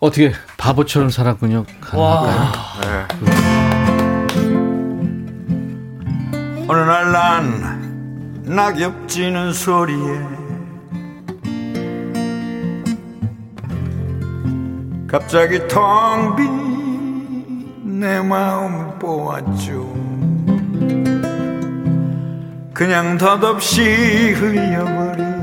어떻게 바보처럼 살았군요. 가능할까요? 어느 날 난 낙엽 지는 소리에 갑자기 텅빈 내 마음을 보았죠. 그냥 덧없이 흘려버린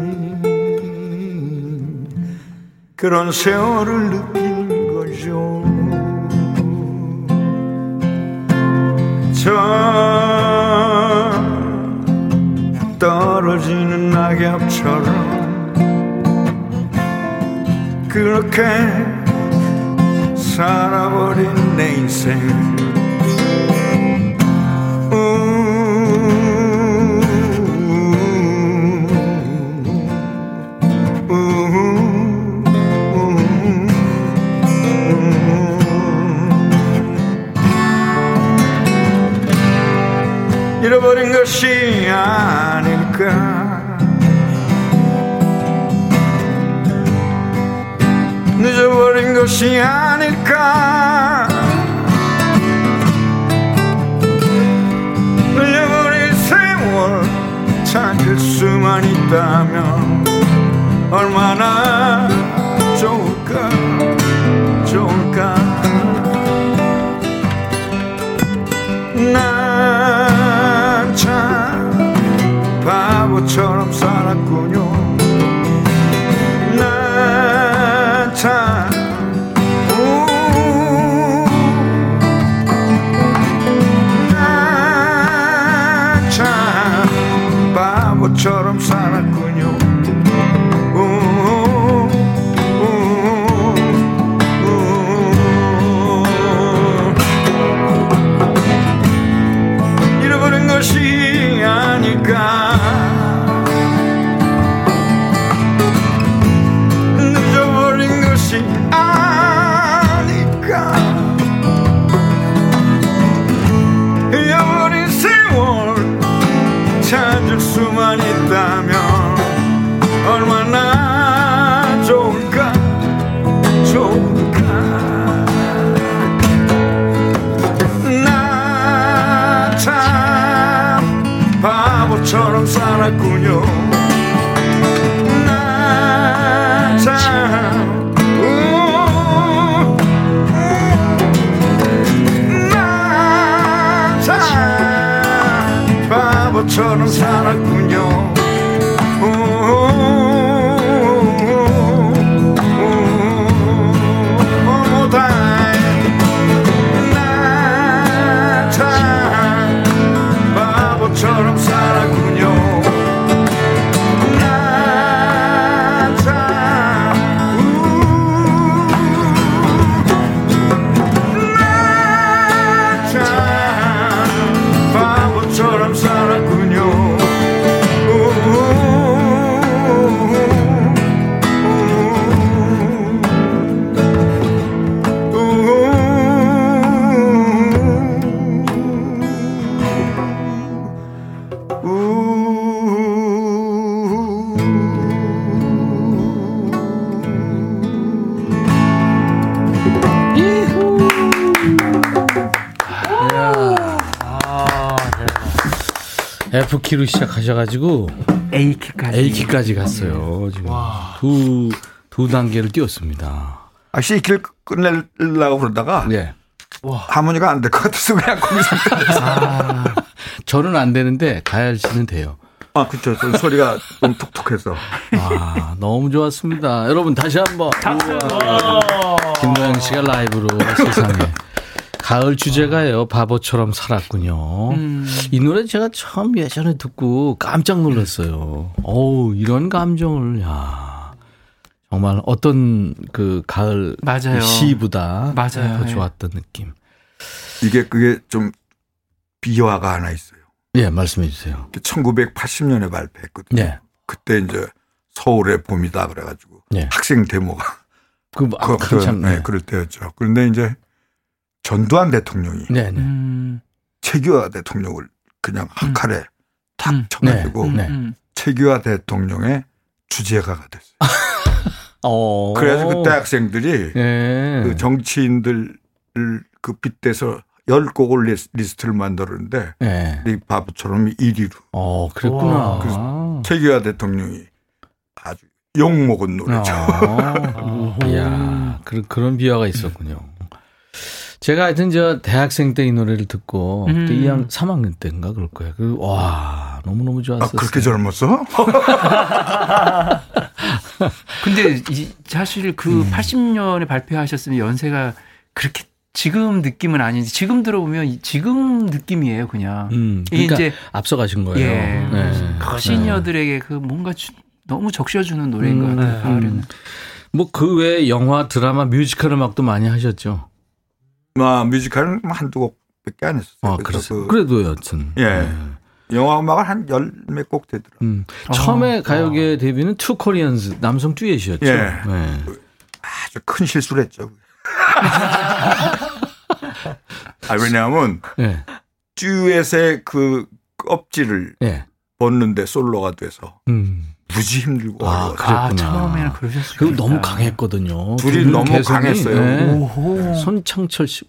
그런 세월을 느낀 거죠. 저 떨어지는 낙엽처럼 그렇게 살아버린 내 인생. 잃어버린 것이 아닐까 늦어버린 것이 아닐까. 늦어버린 세월 찾을 수만 있다면 얼마나 좋을까 아, 네. F키로 시작하셔가지고 A키까지 A키까지 갔어요. 지금 두, 두 단계를 뛰었습니다. 아, C키를 끝내려고 그러다가 네. 와. 하모니가 안 될 것 같아서 그냥 거기서 아, 저는 안 되는데 가열 씨는 돼요. 아, 그렇죠. 소리가 너무 톡톡해서. 아, 너무 좋았습니다. 여러분 다시 한번. 김도영 씨가 라이브로 세상에. 가을 주제가요. 바보처럼 살았군요. 이 노래 제가 처음 예전에 듣고 깜짝 놀랐어요. 어우, 이런 감정을 야. 정말 어떤 그 가을 맞아요. 시보다 맞아요. 더 예. 좋았던 느낌. 이게 그게 좀 비화가 하나 있어요. 예, 말씀해 주세요. 1980년에 발표했거든요. 네. 그때 이제 서울의 봄이다 그래가지고 네. 학생 데모가 그 그, 한참 그, 네, 그럴 때였죠. 그런데 이제 전두환 대통령이 네, 네. 음. 최규하 대통령을 그냥 한 칼에 탁 음. 쳐가지고 네. 음. 최규하 대통령의 주제가가 됐어요. 어. 그래서 그때 학생들이 예. 그 정치인들을 그 빗대서 열 곡을 리스- 리스트를 만들었는데 예. 이 바보처럼 1위로 어, 그랬구나. 와. 최규하 대통령이 아주 욕먹은 노래죠. 어. 이야, 그런, 그런 비화가 있었군요. 제가 하여튼 저 대학생 때 이 노래를 듣고 음. 그때 2학 3학년 때인가 그럴 거예요. 그, 와, 너무 너무 아, 좋았었어요. 그렇게 젊었어? 근데 이, 사실 그 음. 80년에 발표하셨으면 연세가 그렇게 지금 느낌은 아닌데 지금 들어보면 이- 지금 느낌이에요 그냥. 음, 그러니까 이제 앞서가신 거예요. 예, 네. 그 시니어들에게 그 뭔가 주- 너무 적셔주는 노래인 것 같아요. 가을에는. 뭐 그 외에 영화, 드라마, 뮤지컬 음악도 많이 하셨죠. 아, 뮤지컬은 한두 곡밖에 안 했었어요. 아, 그래서 그 그래도 여튼. 예. 네. 영화 음악은 한열 몇 곡 되더라고요. 음. 처음에 아. 가요계 데뷔는 Two Koreans 남성 듀엣이었죠. 예. 네. 아주 큰 실수를 했죠. 아, 왜냐하면 네. 듀엣의 그 껍질을 네. 벗는데 솔로가 돼서 음. 무지 힘들고 아. 그랬구나. 아, 처음에는 그러셨어요. 그리고 너무 강했거든요. 둘이 두분 너무 개성이. 강했어요. 네. 오호. 손창철 씨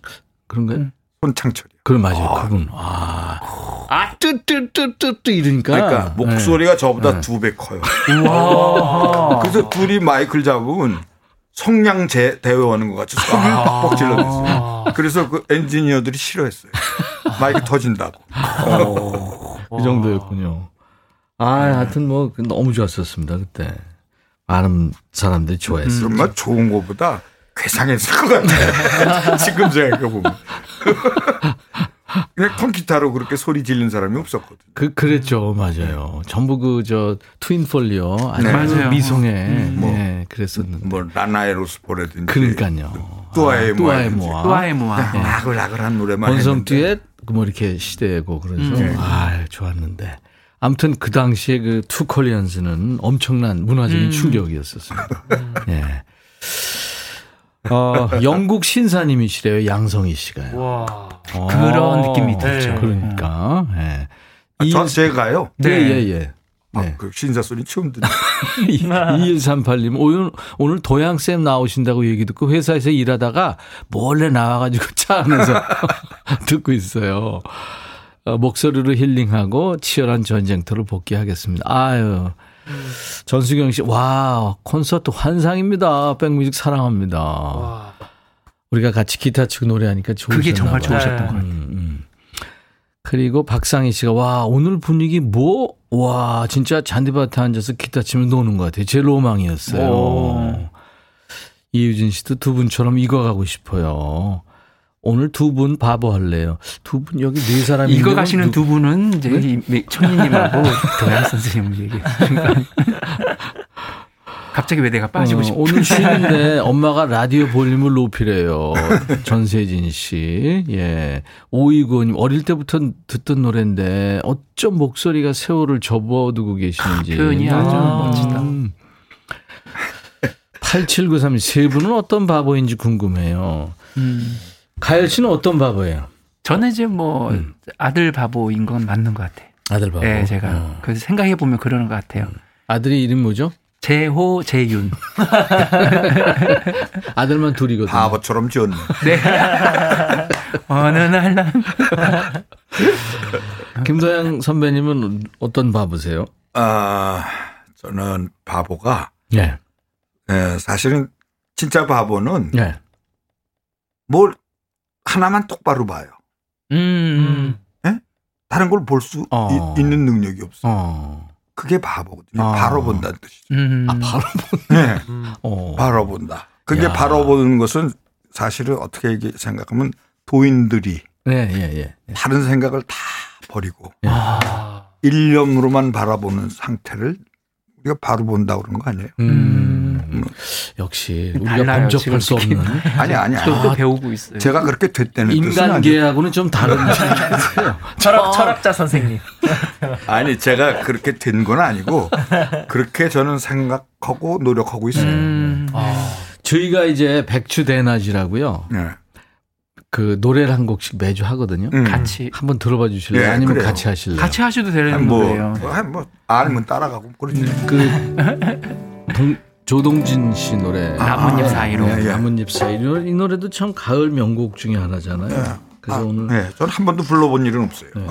그런가요? 음. 손창철이요. 그래 맞아요. 그분. 아. 아, 뜨뜨뜨뜨뜨 이러니까. 그러니까 목소리가 저보다 네. 두배 커요. 와. 그래서 둘이 마이크를 잡으면 성냥 제 대회하는 것 같이 소리를 빡빡 질러댔어요. 그래서 그 엔지니어들이 싫어했어요. 마이크 터진다고. 네. 그 정도였군요. 아, 하여튼 뭐 너무 좋았었습니다 그때. 많은 사람들이 좋아했어요. 정말 좋은 것보다 괴상했을 것 같아요. 지금 생각해 보면. 그냥 통기타로 그렇게 소리 지르는 사람이 없었거든요. 그 그랬죠, 맞아요. 전부 그 저 트윈 폴리오 아주 네. 맞아요. 미송에 뭐. 네, 그랬었는데. 뭐 라나에로스포라든지 그러니까요. 뚜아의 뚜아의 모아든지. 모아. 또아의 모아. 아글아글한 노래만 본성 했는데 뒤에 뭐 이렇게 시대고 그래서 음. 아 좋았는데 아무튼 그 당시에 그 투콜리언스는 엄청난 문화적인 음. 충격이었었습니다. 예. 어, 영국 신사님이시래요 양성희 씨가요. 와. 어, 그런 느낌이 들죠. 그러니까. 예. 아, 이- 저 제가요. 네, 네. 예, 예. 아, 네. 그 신사 소리 처음 듣네. 2138님, 오늘, 오늘 도양쌤 나오신다고 얘기 듣고 회사에서 일하다가 몰래 나와가지고 차 안에서 듣고 있어요. 어, 목소리로 힐링하고 치열한 전쟁터를 복귀하겠습니다. 아유. 전수경 씨, 와, 콘서트 환상입니다. 백뮤직 사랑합니다. 우리가 같이 기타 치고 노래하니까 좋으셨나 그게 정말 봐요. 좋으셨던 네. 것 같아요. 음, 음. 그리고 박상희 씨가 와 오늘 분위기 뭐 와 진짜 잔디밭에 앉아서 기타 치면 노는 것 같아요. 제 로망이었어요. 오. 이유진 씨도 두 분처럼 익어가고 싶어요. 오늘 두 분 바보 할래요. 두 분 여기 네 사람이 이거 가시는 두 분은 이제 네? 이 천희님하고 도양 선생님을 얘기해. 갑자기 왜 내가 빠지고 어, 싶어? 오늘 쉬는데 엄마가 라디오 볼륨을 높이래요. 전세진 씨. 예. 오이구님, 어릴 때부터 듣던 노래인데 어쩜 목소리가 세월을 접어두고 계시는지. 아, 표현이 아주 멋지다. 8793, 세 분은 어떤 바보인지 궁금해요. 음. 가열 씨는 어떤 바보예요? 저는 이제 뭐 음. 아들 바보인 건 맞는 것 같아요. 아들 바보. 네, 제가 어. 그래서 생각해 보면 그러는 것 같아요. 아들이 이름 뭐죠? 재호, 재윤. 아들만 둘이거든요. 바보처럼 지었네. 네. 어느 날 난. 김도영 선배님은 어떤 바보세요? 아, 저는 바보가, 네. 예, 사실은 진짜 바보는 네. 뭘 하나만 똑바로 봐요. 음. 다른 걸 볼수 어. 있는 능력이 없어. 요 어. 그게 바보거든요. 아. 바로 본다는 뜻이죠. 음. 아, 바로 네, 어. 바로 본다. 그게 야. 바로 보는 것은 사실은 어떻게 생각하면 도인들이 네, 예, 예. 다른 생각을 다 버리고 아. 일념으로만 바라보는 상태를 우리가 바로 본다 그러는 거 아니에요? 음. 역시 우리가 달라요, 범접할 수 없는 아니 아니. 또, 또 아, 배우고 있어요. 제가 그렇게 됐다는. 인간계하고는 좀 다른. 철학, 철학자 선생님. 아니 제가 그렇게 된 건 아니고 그렇게 저는 생각하고 노력하고 있어요. 음. 저희가 이제 백추 대낮이라고요. 네. 그 노래를 한 곡씩 매주 하거든요. 음. 같이 한번 들어봐 주실래요? 예, 아니면 그래요. 같이 하실래요? 같이 하셔도 되는 아니, 뭐, 거예요. 뭐, 아니, 뭐 아니면 따라가고 그러지. 그 동, 조동진 씨 노래 나뭇잎 사이로. 예, 예. 나뭇잎 사이로 이 노래도 참 가을 명곡 중에 하나잖아요. 그래서 아, 오늘 네, 저는 한 번도 불러본 일은 없어요. 네.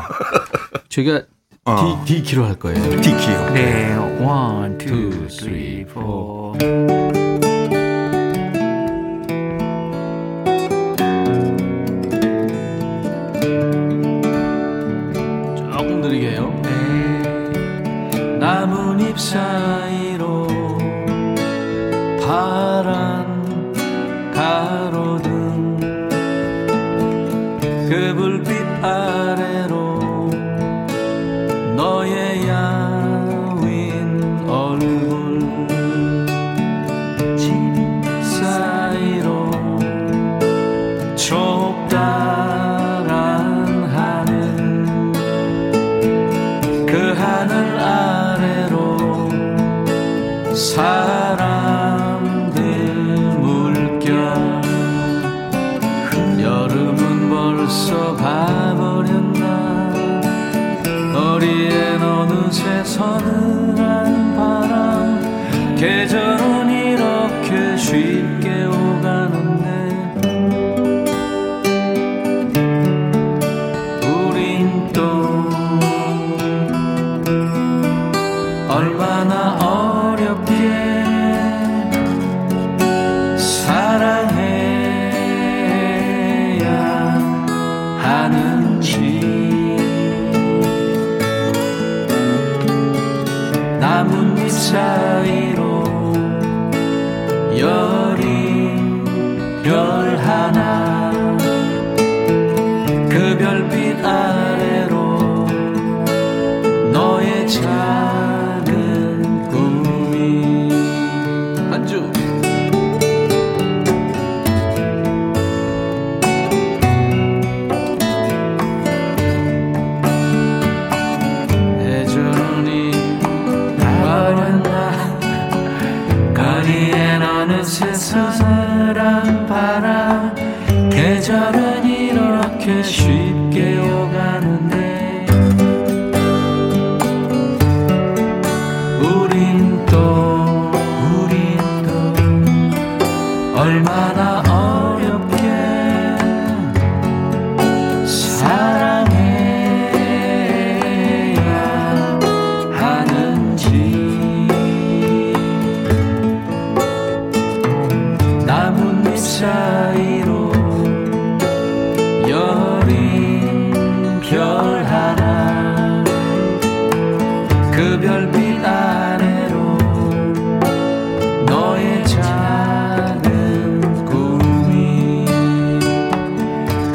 저희가 어. D, D 키로 할 거예요. 디키요. 네, 원, 투, Two, 쓰리, three, 포. 조금 느리게 해요. 나뭇잎 사이로 파란 가로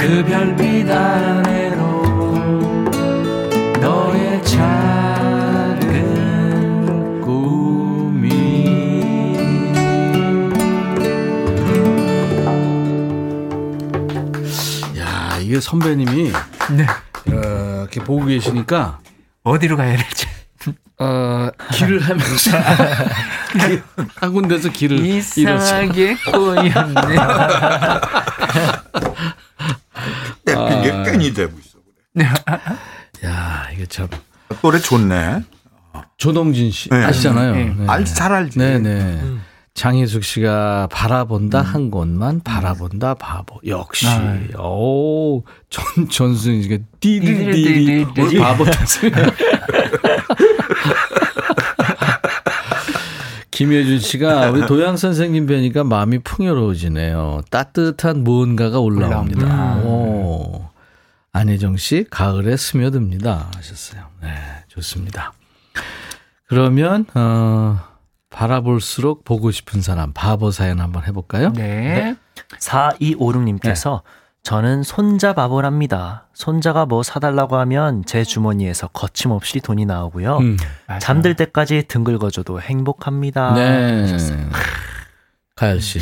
그 별빛 아래로 너의 작은 꿈이 야 이게 선배님이 네. 이렇게 보고 계시니까 어디로 가야 될지. 어, 길을 하면서 길- 한 군데서 길을. 이상하게 꼬였네. 내 아. 핑계 괜히 대고 있어. 야 이게 참 노래 좋네. 조동진 씨 네. 아시잖아요. 네. 네. 알지 잘 알지. 네네. 장혜숙 씨가 바라본다 한 곳만 바라본다 바보. 역시. 음. 아. 오, 전, 전수인 씨가 띠리리리. 띠리리리리. 우리 바보. 김혜준 씨가 우리 도양 선생님 뵈니까 마음이 풍요로워지네요. 따뜻한 무언가가 올라옵니다. 오. 안혜정 씨, 가을에 스며듭니다. 하셨어요. 네, 좋습니다. 그러면, 어, 바라볼수록 보고 싶은 사람, 바보 사연 한번 해볼까요? 네. 4256님께서 저는 손자 바보랍니다. 손자가 뭐 사달라고 하면 제 주머니에서 거침없이 돈이 나오고요. 음. 잠들 때까지 등 긁어줘도 행복합니다. 네. 가열 씨.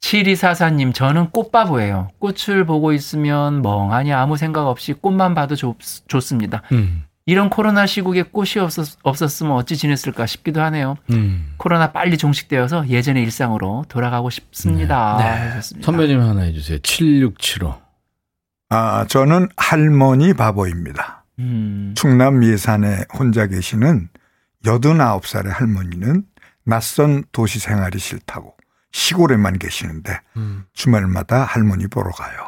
7244님, 저는 꽃바보예요. 꽃을 보고 있으면 멍하니 아무 생각 없이 꽃만 봐도 좋, 좋습니다. 음. 이런 코로나 시국에 꽃이 없었, 없었으면 어찌 지냈을까 싶기도 하네요. 음. 코로나 빨리 종식되어서 예전의 일상으로 돌아가고 싶습니다. 네. 하셨습니다. 선배님 하나 해주세요. 7675. 아, 저는 할머니 바보입니다. 음. 충남 예산에 혼자 계시는 89살의 할머니는 낯선 도시 생활이 싫다고 시골에만 계시는데 음. 주말마다 할머니 보러 가요.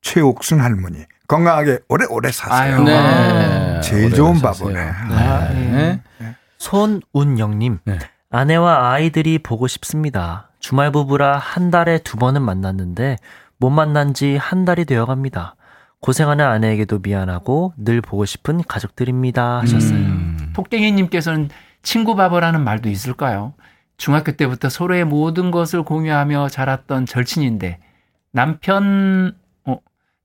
최옥순 할머니 건강하게 오래오래 사세요. 아유. 네. 제일 오래 좋은. 바보네. 아, 네. 네. 손운영님, 네. 아내와 아이들이 보고 싶습니다. 주말 부부라 한 달에 두 번은 만났는데 못 만난 지 한 달이 되어 갑니다. 고생하는 아내에게도 미안하고 늘 보고 싶은 가족들입니다. 하셨어요. 음. 토깽이님께서는 친구 바보라는 말도 있을까요? 중학교 때부터 서로의 모든 것을 공유하며 자랐던 절친인데 남편 어,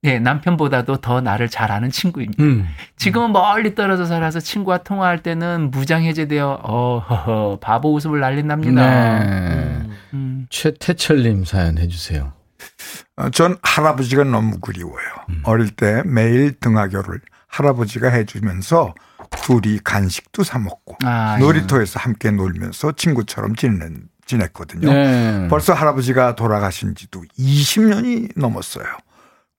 네, 남편보다도 더 나를 잘 아는 친구입니다. 음. 지금은 멀리 떨어져 살아서 친구와 통화할 때는 무장해제되어 어 허허 바보 웃음을 날린답니다. 네. 음. 최태철님 사연 해주세요. 어, 전 할아버지가 너무 그리워요. 어릴 때 매일 등하교를 할아버지가 해주면서 둘이 간식도 사 먹고 아, 놀이터에서 함께 놀면서 친구처럼 지낸, 지냈거든요. 네. 벌써 할아버지가 돌아가신 지도 20년이 넘었어요.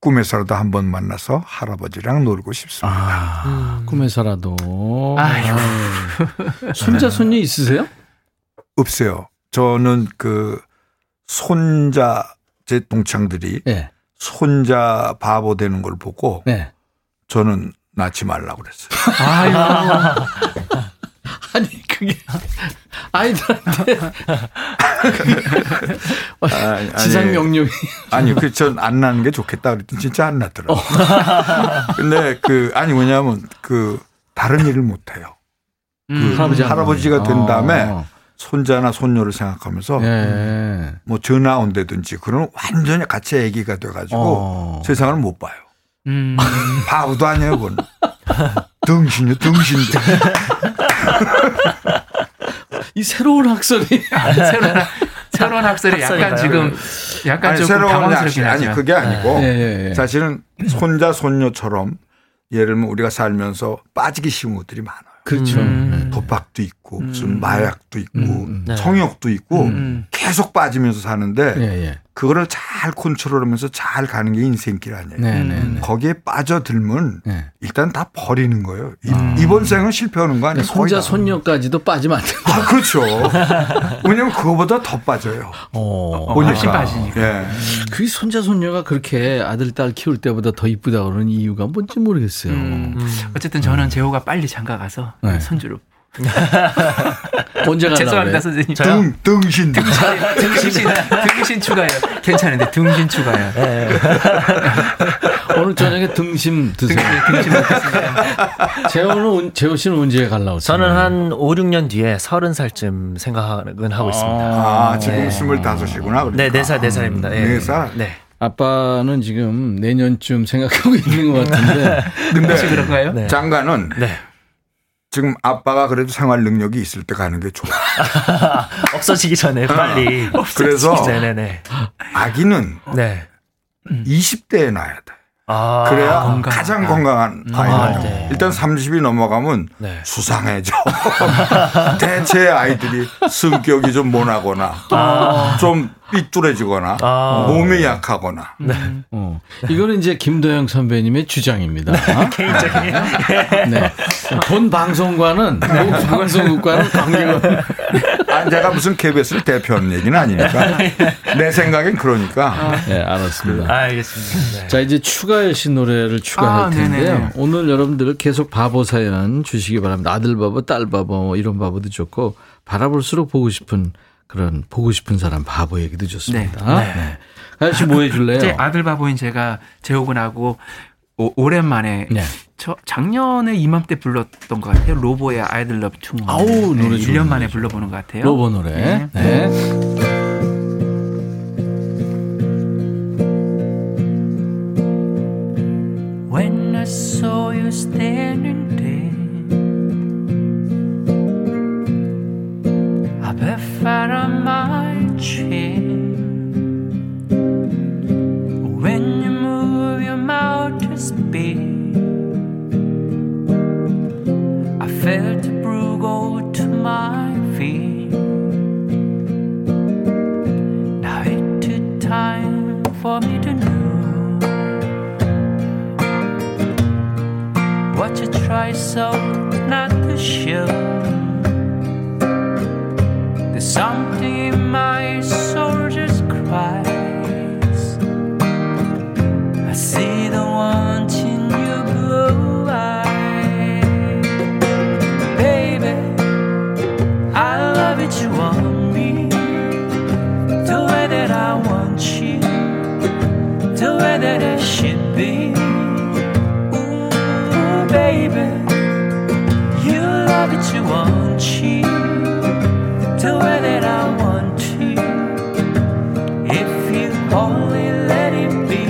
꿈에서라도 한 번 만나서 할아버지랑 놀고 싶습니다. 아, 꿈에서라도. 아이고. 아유. 손자, 손녀 있으세요? 없어요. 저는 그 손자 제 동창들이 네. 손자 바보 되는 걸 보고 네. 저는 낳지 말라고 그랬어요. 아니, 그게, 아이들한테. 아니, 지상 명령이. 아니, 그 전 안 낳는 게 좋겠다 그랬더니 진짜 안 낳더라고요. 근데 그 아니 뭐냐면 그 다른 일을 못 해요. 그 할아버지 안 할아버지 가 된 나오네. 다음에 어. 손자나 손녀를 생각하면서 예. 뭐 전화 온다든지 그러면 완전히 같이 아기가 돼가지고 어. 세상을 못 봐요. 음. 바보도 아니에요, 그건. 등신이요, 등신. 이 새로운 학설이. 새로운 새로운 학설이 약간 학설인가요? 지금 약간 아니, 조금 새로운 당황스럽긴 약식, 아니. 그게 아니고 예, 예, 예. 사실은 손자, 손녀처럼 예를 들면 우리가 살면서 빠지기 쉬운 것들이 많아요. 그렇죠. 음. 도박도 있고 무슨 마약도 있고 음, 네. 성욕도 있고 음. 계속 빠지면서 사는데. 그거를 잘 컨트롤하면서 잘 가는 게 인생길 아니에요. 네, 네, 네. 거기에 빠져들면 네. 일단 다 버리는 거예요. 이- 이번 생은 실패하는 거 아니에요. 손자, 다. 손녀까지도 빠지면 안 된다. 아, 그렇죠. 왜냐면 그거보다 더 빠져요. 어. 보니까. 훨씬 빠지니까. 예. 그 손자, 손녀가 그렇게 아들, 딸 키울 때보다 더 이쁘다 그러는 이유가 뭔지 모르겠어요. 음. 어쨌든 저는 재호가 빨리 장가 가서 네. 손주를 언제 가려고 죄송합니다? 선생님. 등, 등신. 등신 등신 추가요. 괜찮은데 등신 추가요. 오늘 저녁에 등심 드세요. 등신 먹겠습니다. 재호는, 재호 씨는 언제 가려고 저는 한 5, 6년 뒤에 30살쯤 생각은 하고 있습니다. 아, 지금 네. 스물다섯이구나. 그러니까. 네, 4살, 4살입니다. 네 살? 네. 아빠는 지금 내년쯤 생각하고 있는 것 같은데. 혹시 그런가요? 네. 장가는 네. 지금 아빠가 그래도 생활 능력이 있을 때 가는 게 좋아. 없어지기 전에 빨리. 그래서 네네네. 아기는 네. 20대에 낳아야 돼. 아, 그래야 건강. 가장 건강한 아이가 아, 돼. 네. 일단 30이 넘어가면 네. 수상해져. 대체 아이들이 성격이 좀 모나거나 좀 삐뚤어지거나 아. 몸이 약하거나 어. 이거는 이제 김도영 선배님의 주장입니다. 개인적인. 네. 본 방송과는 본 방송국과는 관계가 아, 제가 무슨 KBS를 대표하는 얘기는 아니니까. 내 생각엔 그러니까. 네, 알았습니다. 알겠습니다. 네. 자, 이제 추가열 씨 노래를 추가할 아, 텐데요. 네네네. 오늘 여러분들 계속 바보 사연 주시기 바랍니다. 아들 바보, 딸 바보, 뭐 이런 바보도 좋고, 바라볼수록 보고 싶은 그런, 보고 싶은 사람 바보 얘기도 좋습니다. 네. 가열 씨뭐 해줄래요? 제 아들 바보인 제가 재호군하고 오, 오랜만에 네. 저 작년에 이맘때 불렀던 것 같아요. Lobo의 I'd Love You to. 아우, 노래 좋은 1년 만에. 불러보는 것 같아요. Lobo 노래. 네. 네. When I saw you standing there, up a far on my chair. When you move your mouth to speak, felt a brew go to my feet. Now it took time for me to know. what you try so not to show. There's something in my just cries. I see the want in the way that I want to. If you only let it be,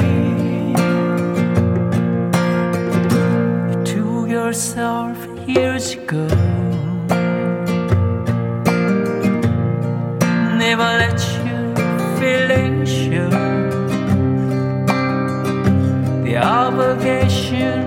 took yourself years ago. Never let your feelings show the obligation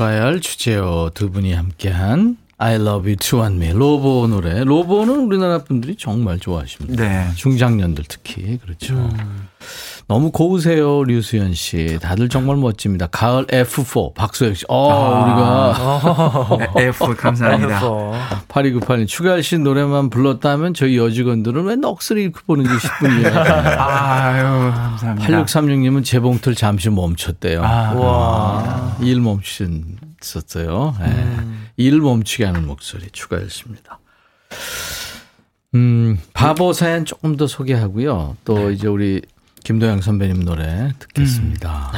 예, 추가열 주제요 두 분이 함께한 I Love You To Want Me 로보 노래. 로보는 우리나라 분들이 정말 좋아하십니다. 네. 중장년들 특히 그렇죠. 너무 고우세요, 류수연 씨. 다들 정말 멋집니다. 가을 F4 박소영 씨. 어, 우리가 네, F 감사합니다. 8298님 추가열 씨 노래만 불렀다면 저희 여직원들은 왜 넋을 잃고 보는 게 싶군요. 아유, 감사합니다. 8636님은 재봉틀 잠시 멈췄대요. 아, 와. 일 멈추셨어요. 네. 일 멈추게 하는 목소리 추가였습니다. 음, 바보 사연 조금 더 소개하고요. 또 이제 우리 김도영 선배님 노래 듣겠습니다.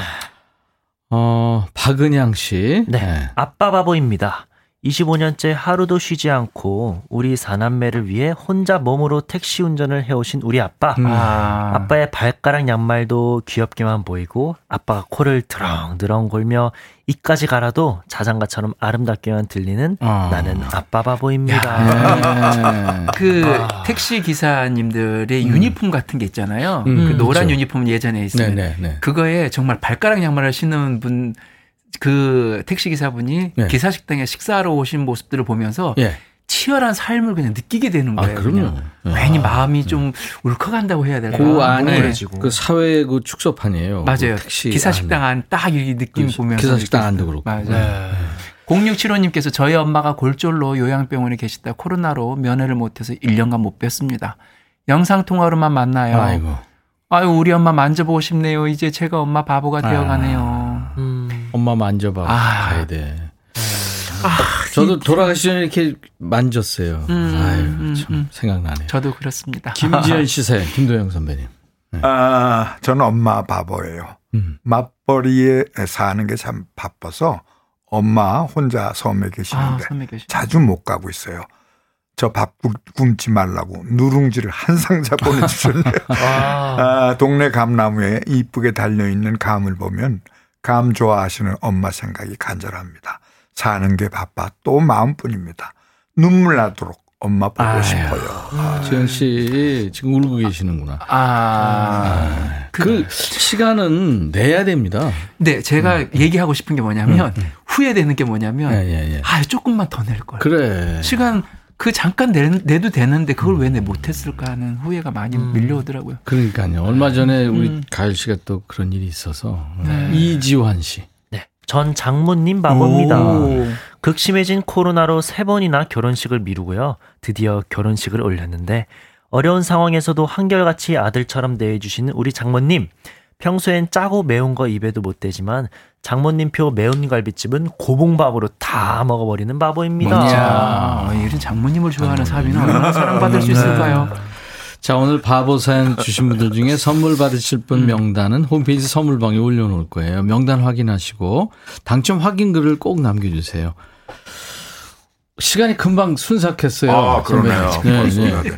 어, 박은양 씨. 네. 아빠 바보입니다. 25년째 하루도 쉬지 않고 우리 사남매를 위해 혼자 몸으로 택시 운전을 해오신 우리 아빠. 아, 아빠의 발가락 양말도 귀엽게만 보이고 아빠가 코를 드렁드렁 골며 이까지 갈아도 자장가처럼 아름답게만 들리는 어. 나는 아빠 바보입니다. 네. 그 택시 기사님들의 유니폼 같은 게 있잖아요. 음, 그 노란 그렇죠. 유니폼 예전에 있어요. 네, 네, 네. 그거에 정말 발가락 양말을 신는 분 그 택시 기사분이 네. 기사 식당에 식사하러 오신 모습들을 보면서 예. 치열한 삶을 그냥 느끼게 되는 아, 거예요. 그럼요. 그냥. 괜히 마음이 좀 울컥한다고 해야 될까? 그 안에 네. 그 사회 그 축소판이에요. 맞아요. 그 택시 기사. 식당 안 딱 이 느낌 그 보면서 기사 식당. 안도 그렇고. 맞아요. 네. 0675님께서 저희 엄마가 골절로 요양병원에 계시다 코로나로 면회를 못해서 1년간 못 뵀습니다. 영상 통화로만 만나요. 아이고. 아유 우리 엄마 만져보고 싶네요. 이제 제가 엄마 바보가 되어가네요. 엄마 만져봐. 아. 가야 돼. 저도 돌아가시 전에 이렇게 만졌어요. 음, 아유, 음, 참 음. 생각나네요. 저도 그렇습니다. 김지현 씨 사연, 김도영 선배님. 아, 저는 엄마 바보예요. 음. 맞벌이에 사는 게 참 바빠서 엄마 혼자 섬에 아, 계시는데 선배 계시. 자주 못 가고 있어요. 저밥 굶지 말라고 누룽지를 한 상자 보내주셨네요. 아, 동네 감나무에 이쁘게 달려있는 감을 보면 감 좋아하시는 엄마 생각이 간절합니다. 사는 게 바빠 또 마음뿐입니다. 눈물 나도록 엄마 보고 아유. 싶어요. 지현 씨 지금 울고 계시는구나. 아, 그 시간은 내야 됩니다. 네, 제가 얘기하고 싶은 게 뭐냐면 후회되는 게 뭐냐면 예, 예, 예. 아 조금만 더 낼 걸. 그래. 시간 그 잠깐 내, 내도 되는데 그걸 왜 내 못했을까 하는 후회가 많이 밀려오더라고요. 그러니까요. 얼마 전에 우리 음. 가열 씨가 또 그런 일이 있어서 네. 이지환 씨. 네. 전 장모님 바보입니다. 오. 극심해진 코로나로 세 번이나 결혼식을 미루고요. 드디어 결혼식을 올렸는데 어려운 상황에서도 한결같이 아들처럼 대해주시는 우리 장모님. 평소엔 짜고 매운 거 입에도 못 대지만 장모님표 매운 갈비집은 고봉밥으로 다 먹어버리는 바보입니다. 이야, 이런 장모님을 좋아하는 사위는 얼마나 사랑받을 수 있을까요? 자, 오늘 바보 사연 주신 분들 중에 선물 받으실 음. 분 명단은 홈페이지 선물방에 올려놓을 거예요. 명단 확인하시고 당첨 확인 글을 꼭 남겨주세요. 시간이 금방 순삭했어요. 아, 그러네요. 네, 다 네.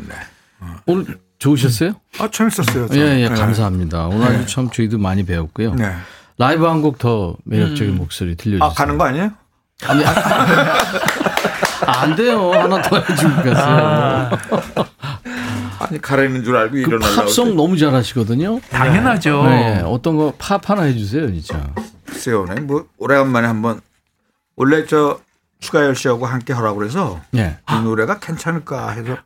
오늘 좋으셨어요? 아, 재밌었어요. 저는. 예, 예, 네. 감사합니다. 오늘 아주 참 저희도 많이 배웠고요. 네. 라이브 한 곡 더 매력적인 목소리 들려주세요. 아, 가는 거 아니에요? 아니, 아, 안 돼요. 하나 더 해주고 가세요. 아니, 가라는 줄 알고 그 일어나려고. 팝송 너무 잘하시거든요. 당연하죠. 네, 어떤 거 팝 하나 해주세요, 진짜. 글쎄요. 네. 뭐, 오래간만에 한번, 원래 저, 추가열 씨하고 함께 하라고 그래서 예. 이 노래가 괜찮을까 해서.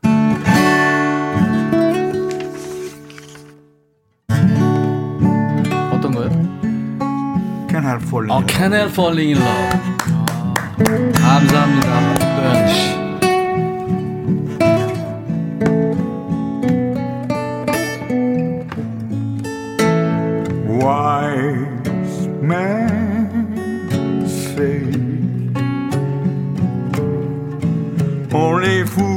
Can Help Falling. 어, in Love. Can I Falling in Love. 감사합니다. 도현 씨. wise men say only fools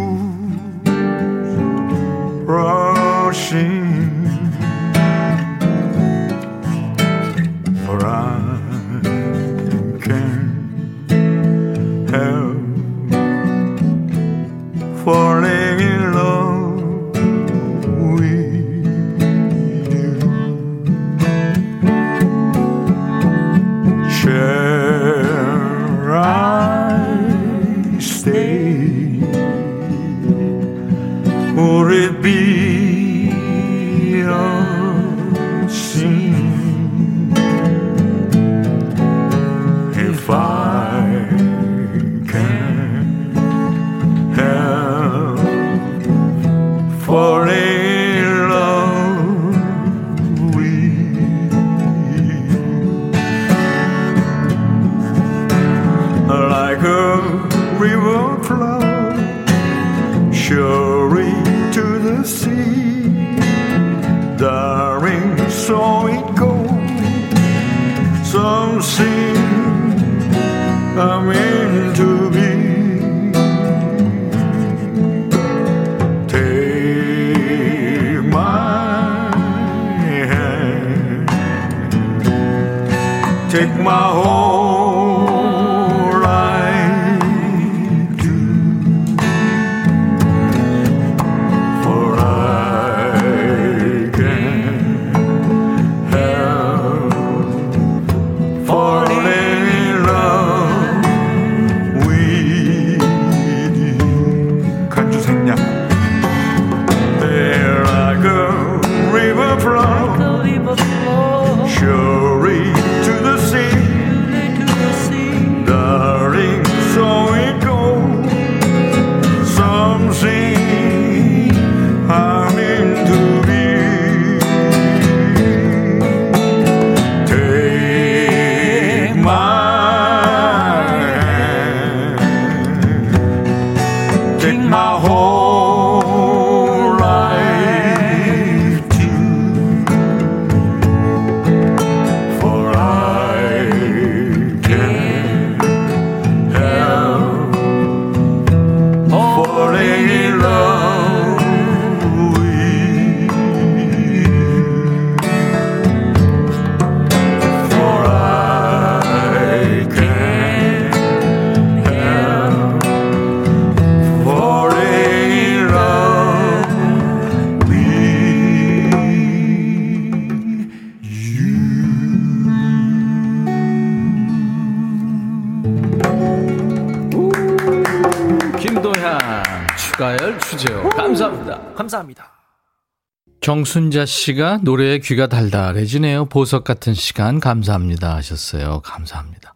정순자 씨가 노래에 귀가 달달해지네요. 보석 같은 시간 감사합니다 하셨어요. 감사합니다.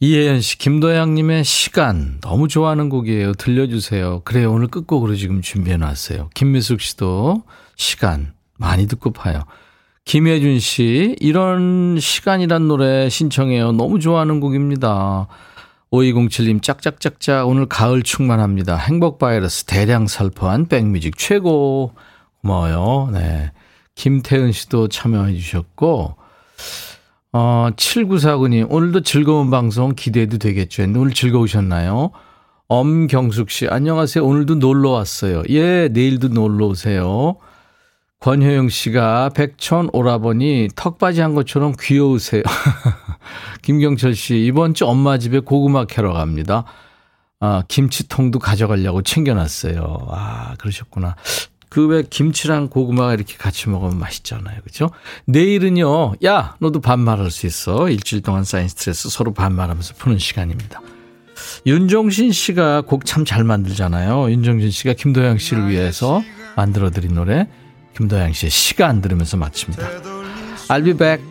이혜연 씨, 김도양님의 시간 너무 좋아하는 곡이에요. 들려주세요. 그래요. 오늘 끝곡으로 지금 준비해놨어요. 김미숙 씨도 시간 많이 듣고 파요. 김혜준 씨, 이런 시간이란 노래 신청해요. 너무 좋아하는 곡입니다. 5207님, 짝짝짝짝 오늘 가을 충만합니다. 행복 바이러스 대량 살포한 백뮤직 최고. 고마워요. 네. 김태은 씨도 참여해 주셨고, 어, 7949님, 오늘도 즐거운 방송 기대해도 되겠죠? 오늘 즐거우셨나요? 엄경숙 씨, 안녕하세요. 오늘도 놀러 왔어요. 예, 내일도 놀러 오세요. 권효영 씨가 백천 오라버니 턱받이 한 것처럼 귀여우세요. 김경철 씨, 이번 주 엄마 집에 고구마 캐러 갑니다. 아, 김치통도 가져가려고 챙겨놨어요. 아, 그러셨구나. 그 왜 김치랑 고구마가 이렇게 같이 먹으면 맛있잖아요. 그죠? 내일은요, 야, 너도 반말할 수 있어. 일주일 동안 쌓인 스트레스 서로 반말하면서 푸는 시간입니다. 윤종신 씨가 곡 참 잘 만들잖아요. 윤종신 씨가 김도영 씨를 위해서 만들어드린 노래, 김도영 씨의 시간 들으면서 마칩니다. I'll be back.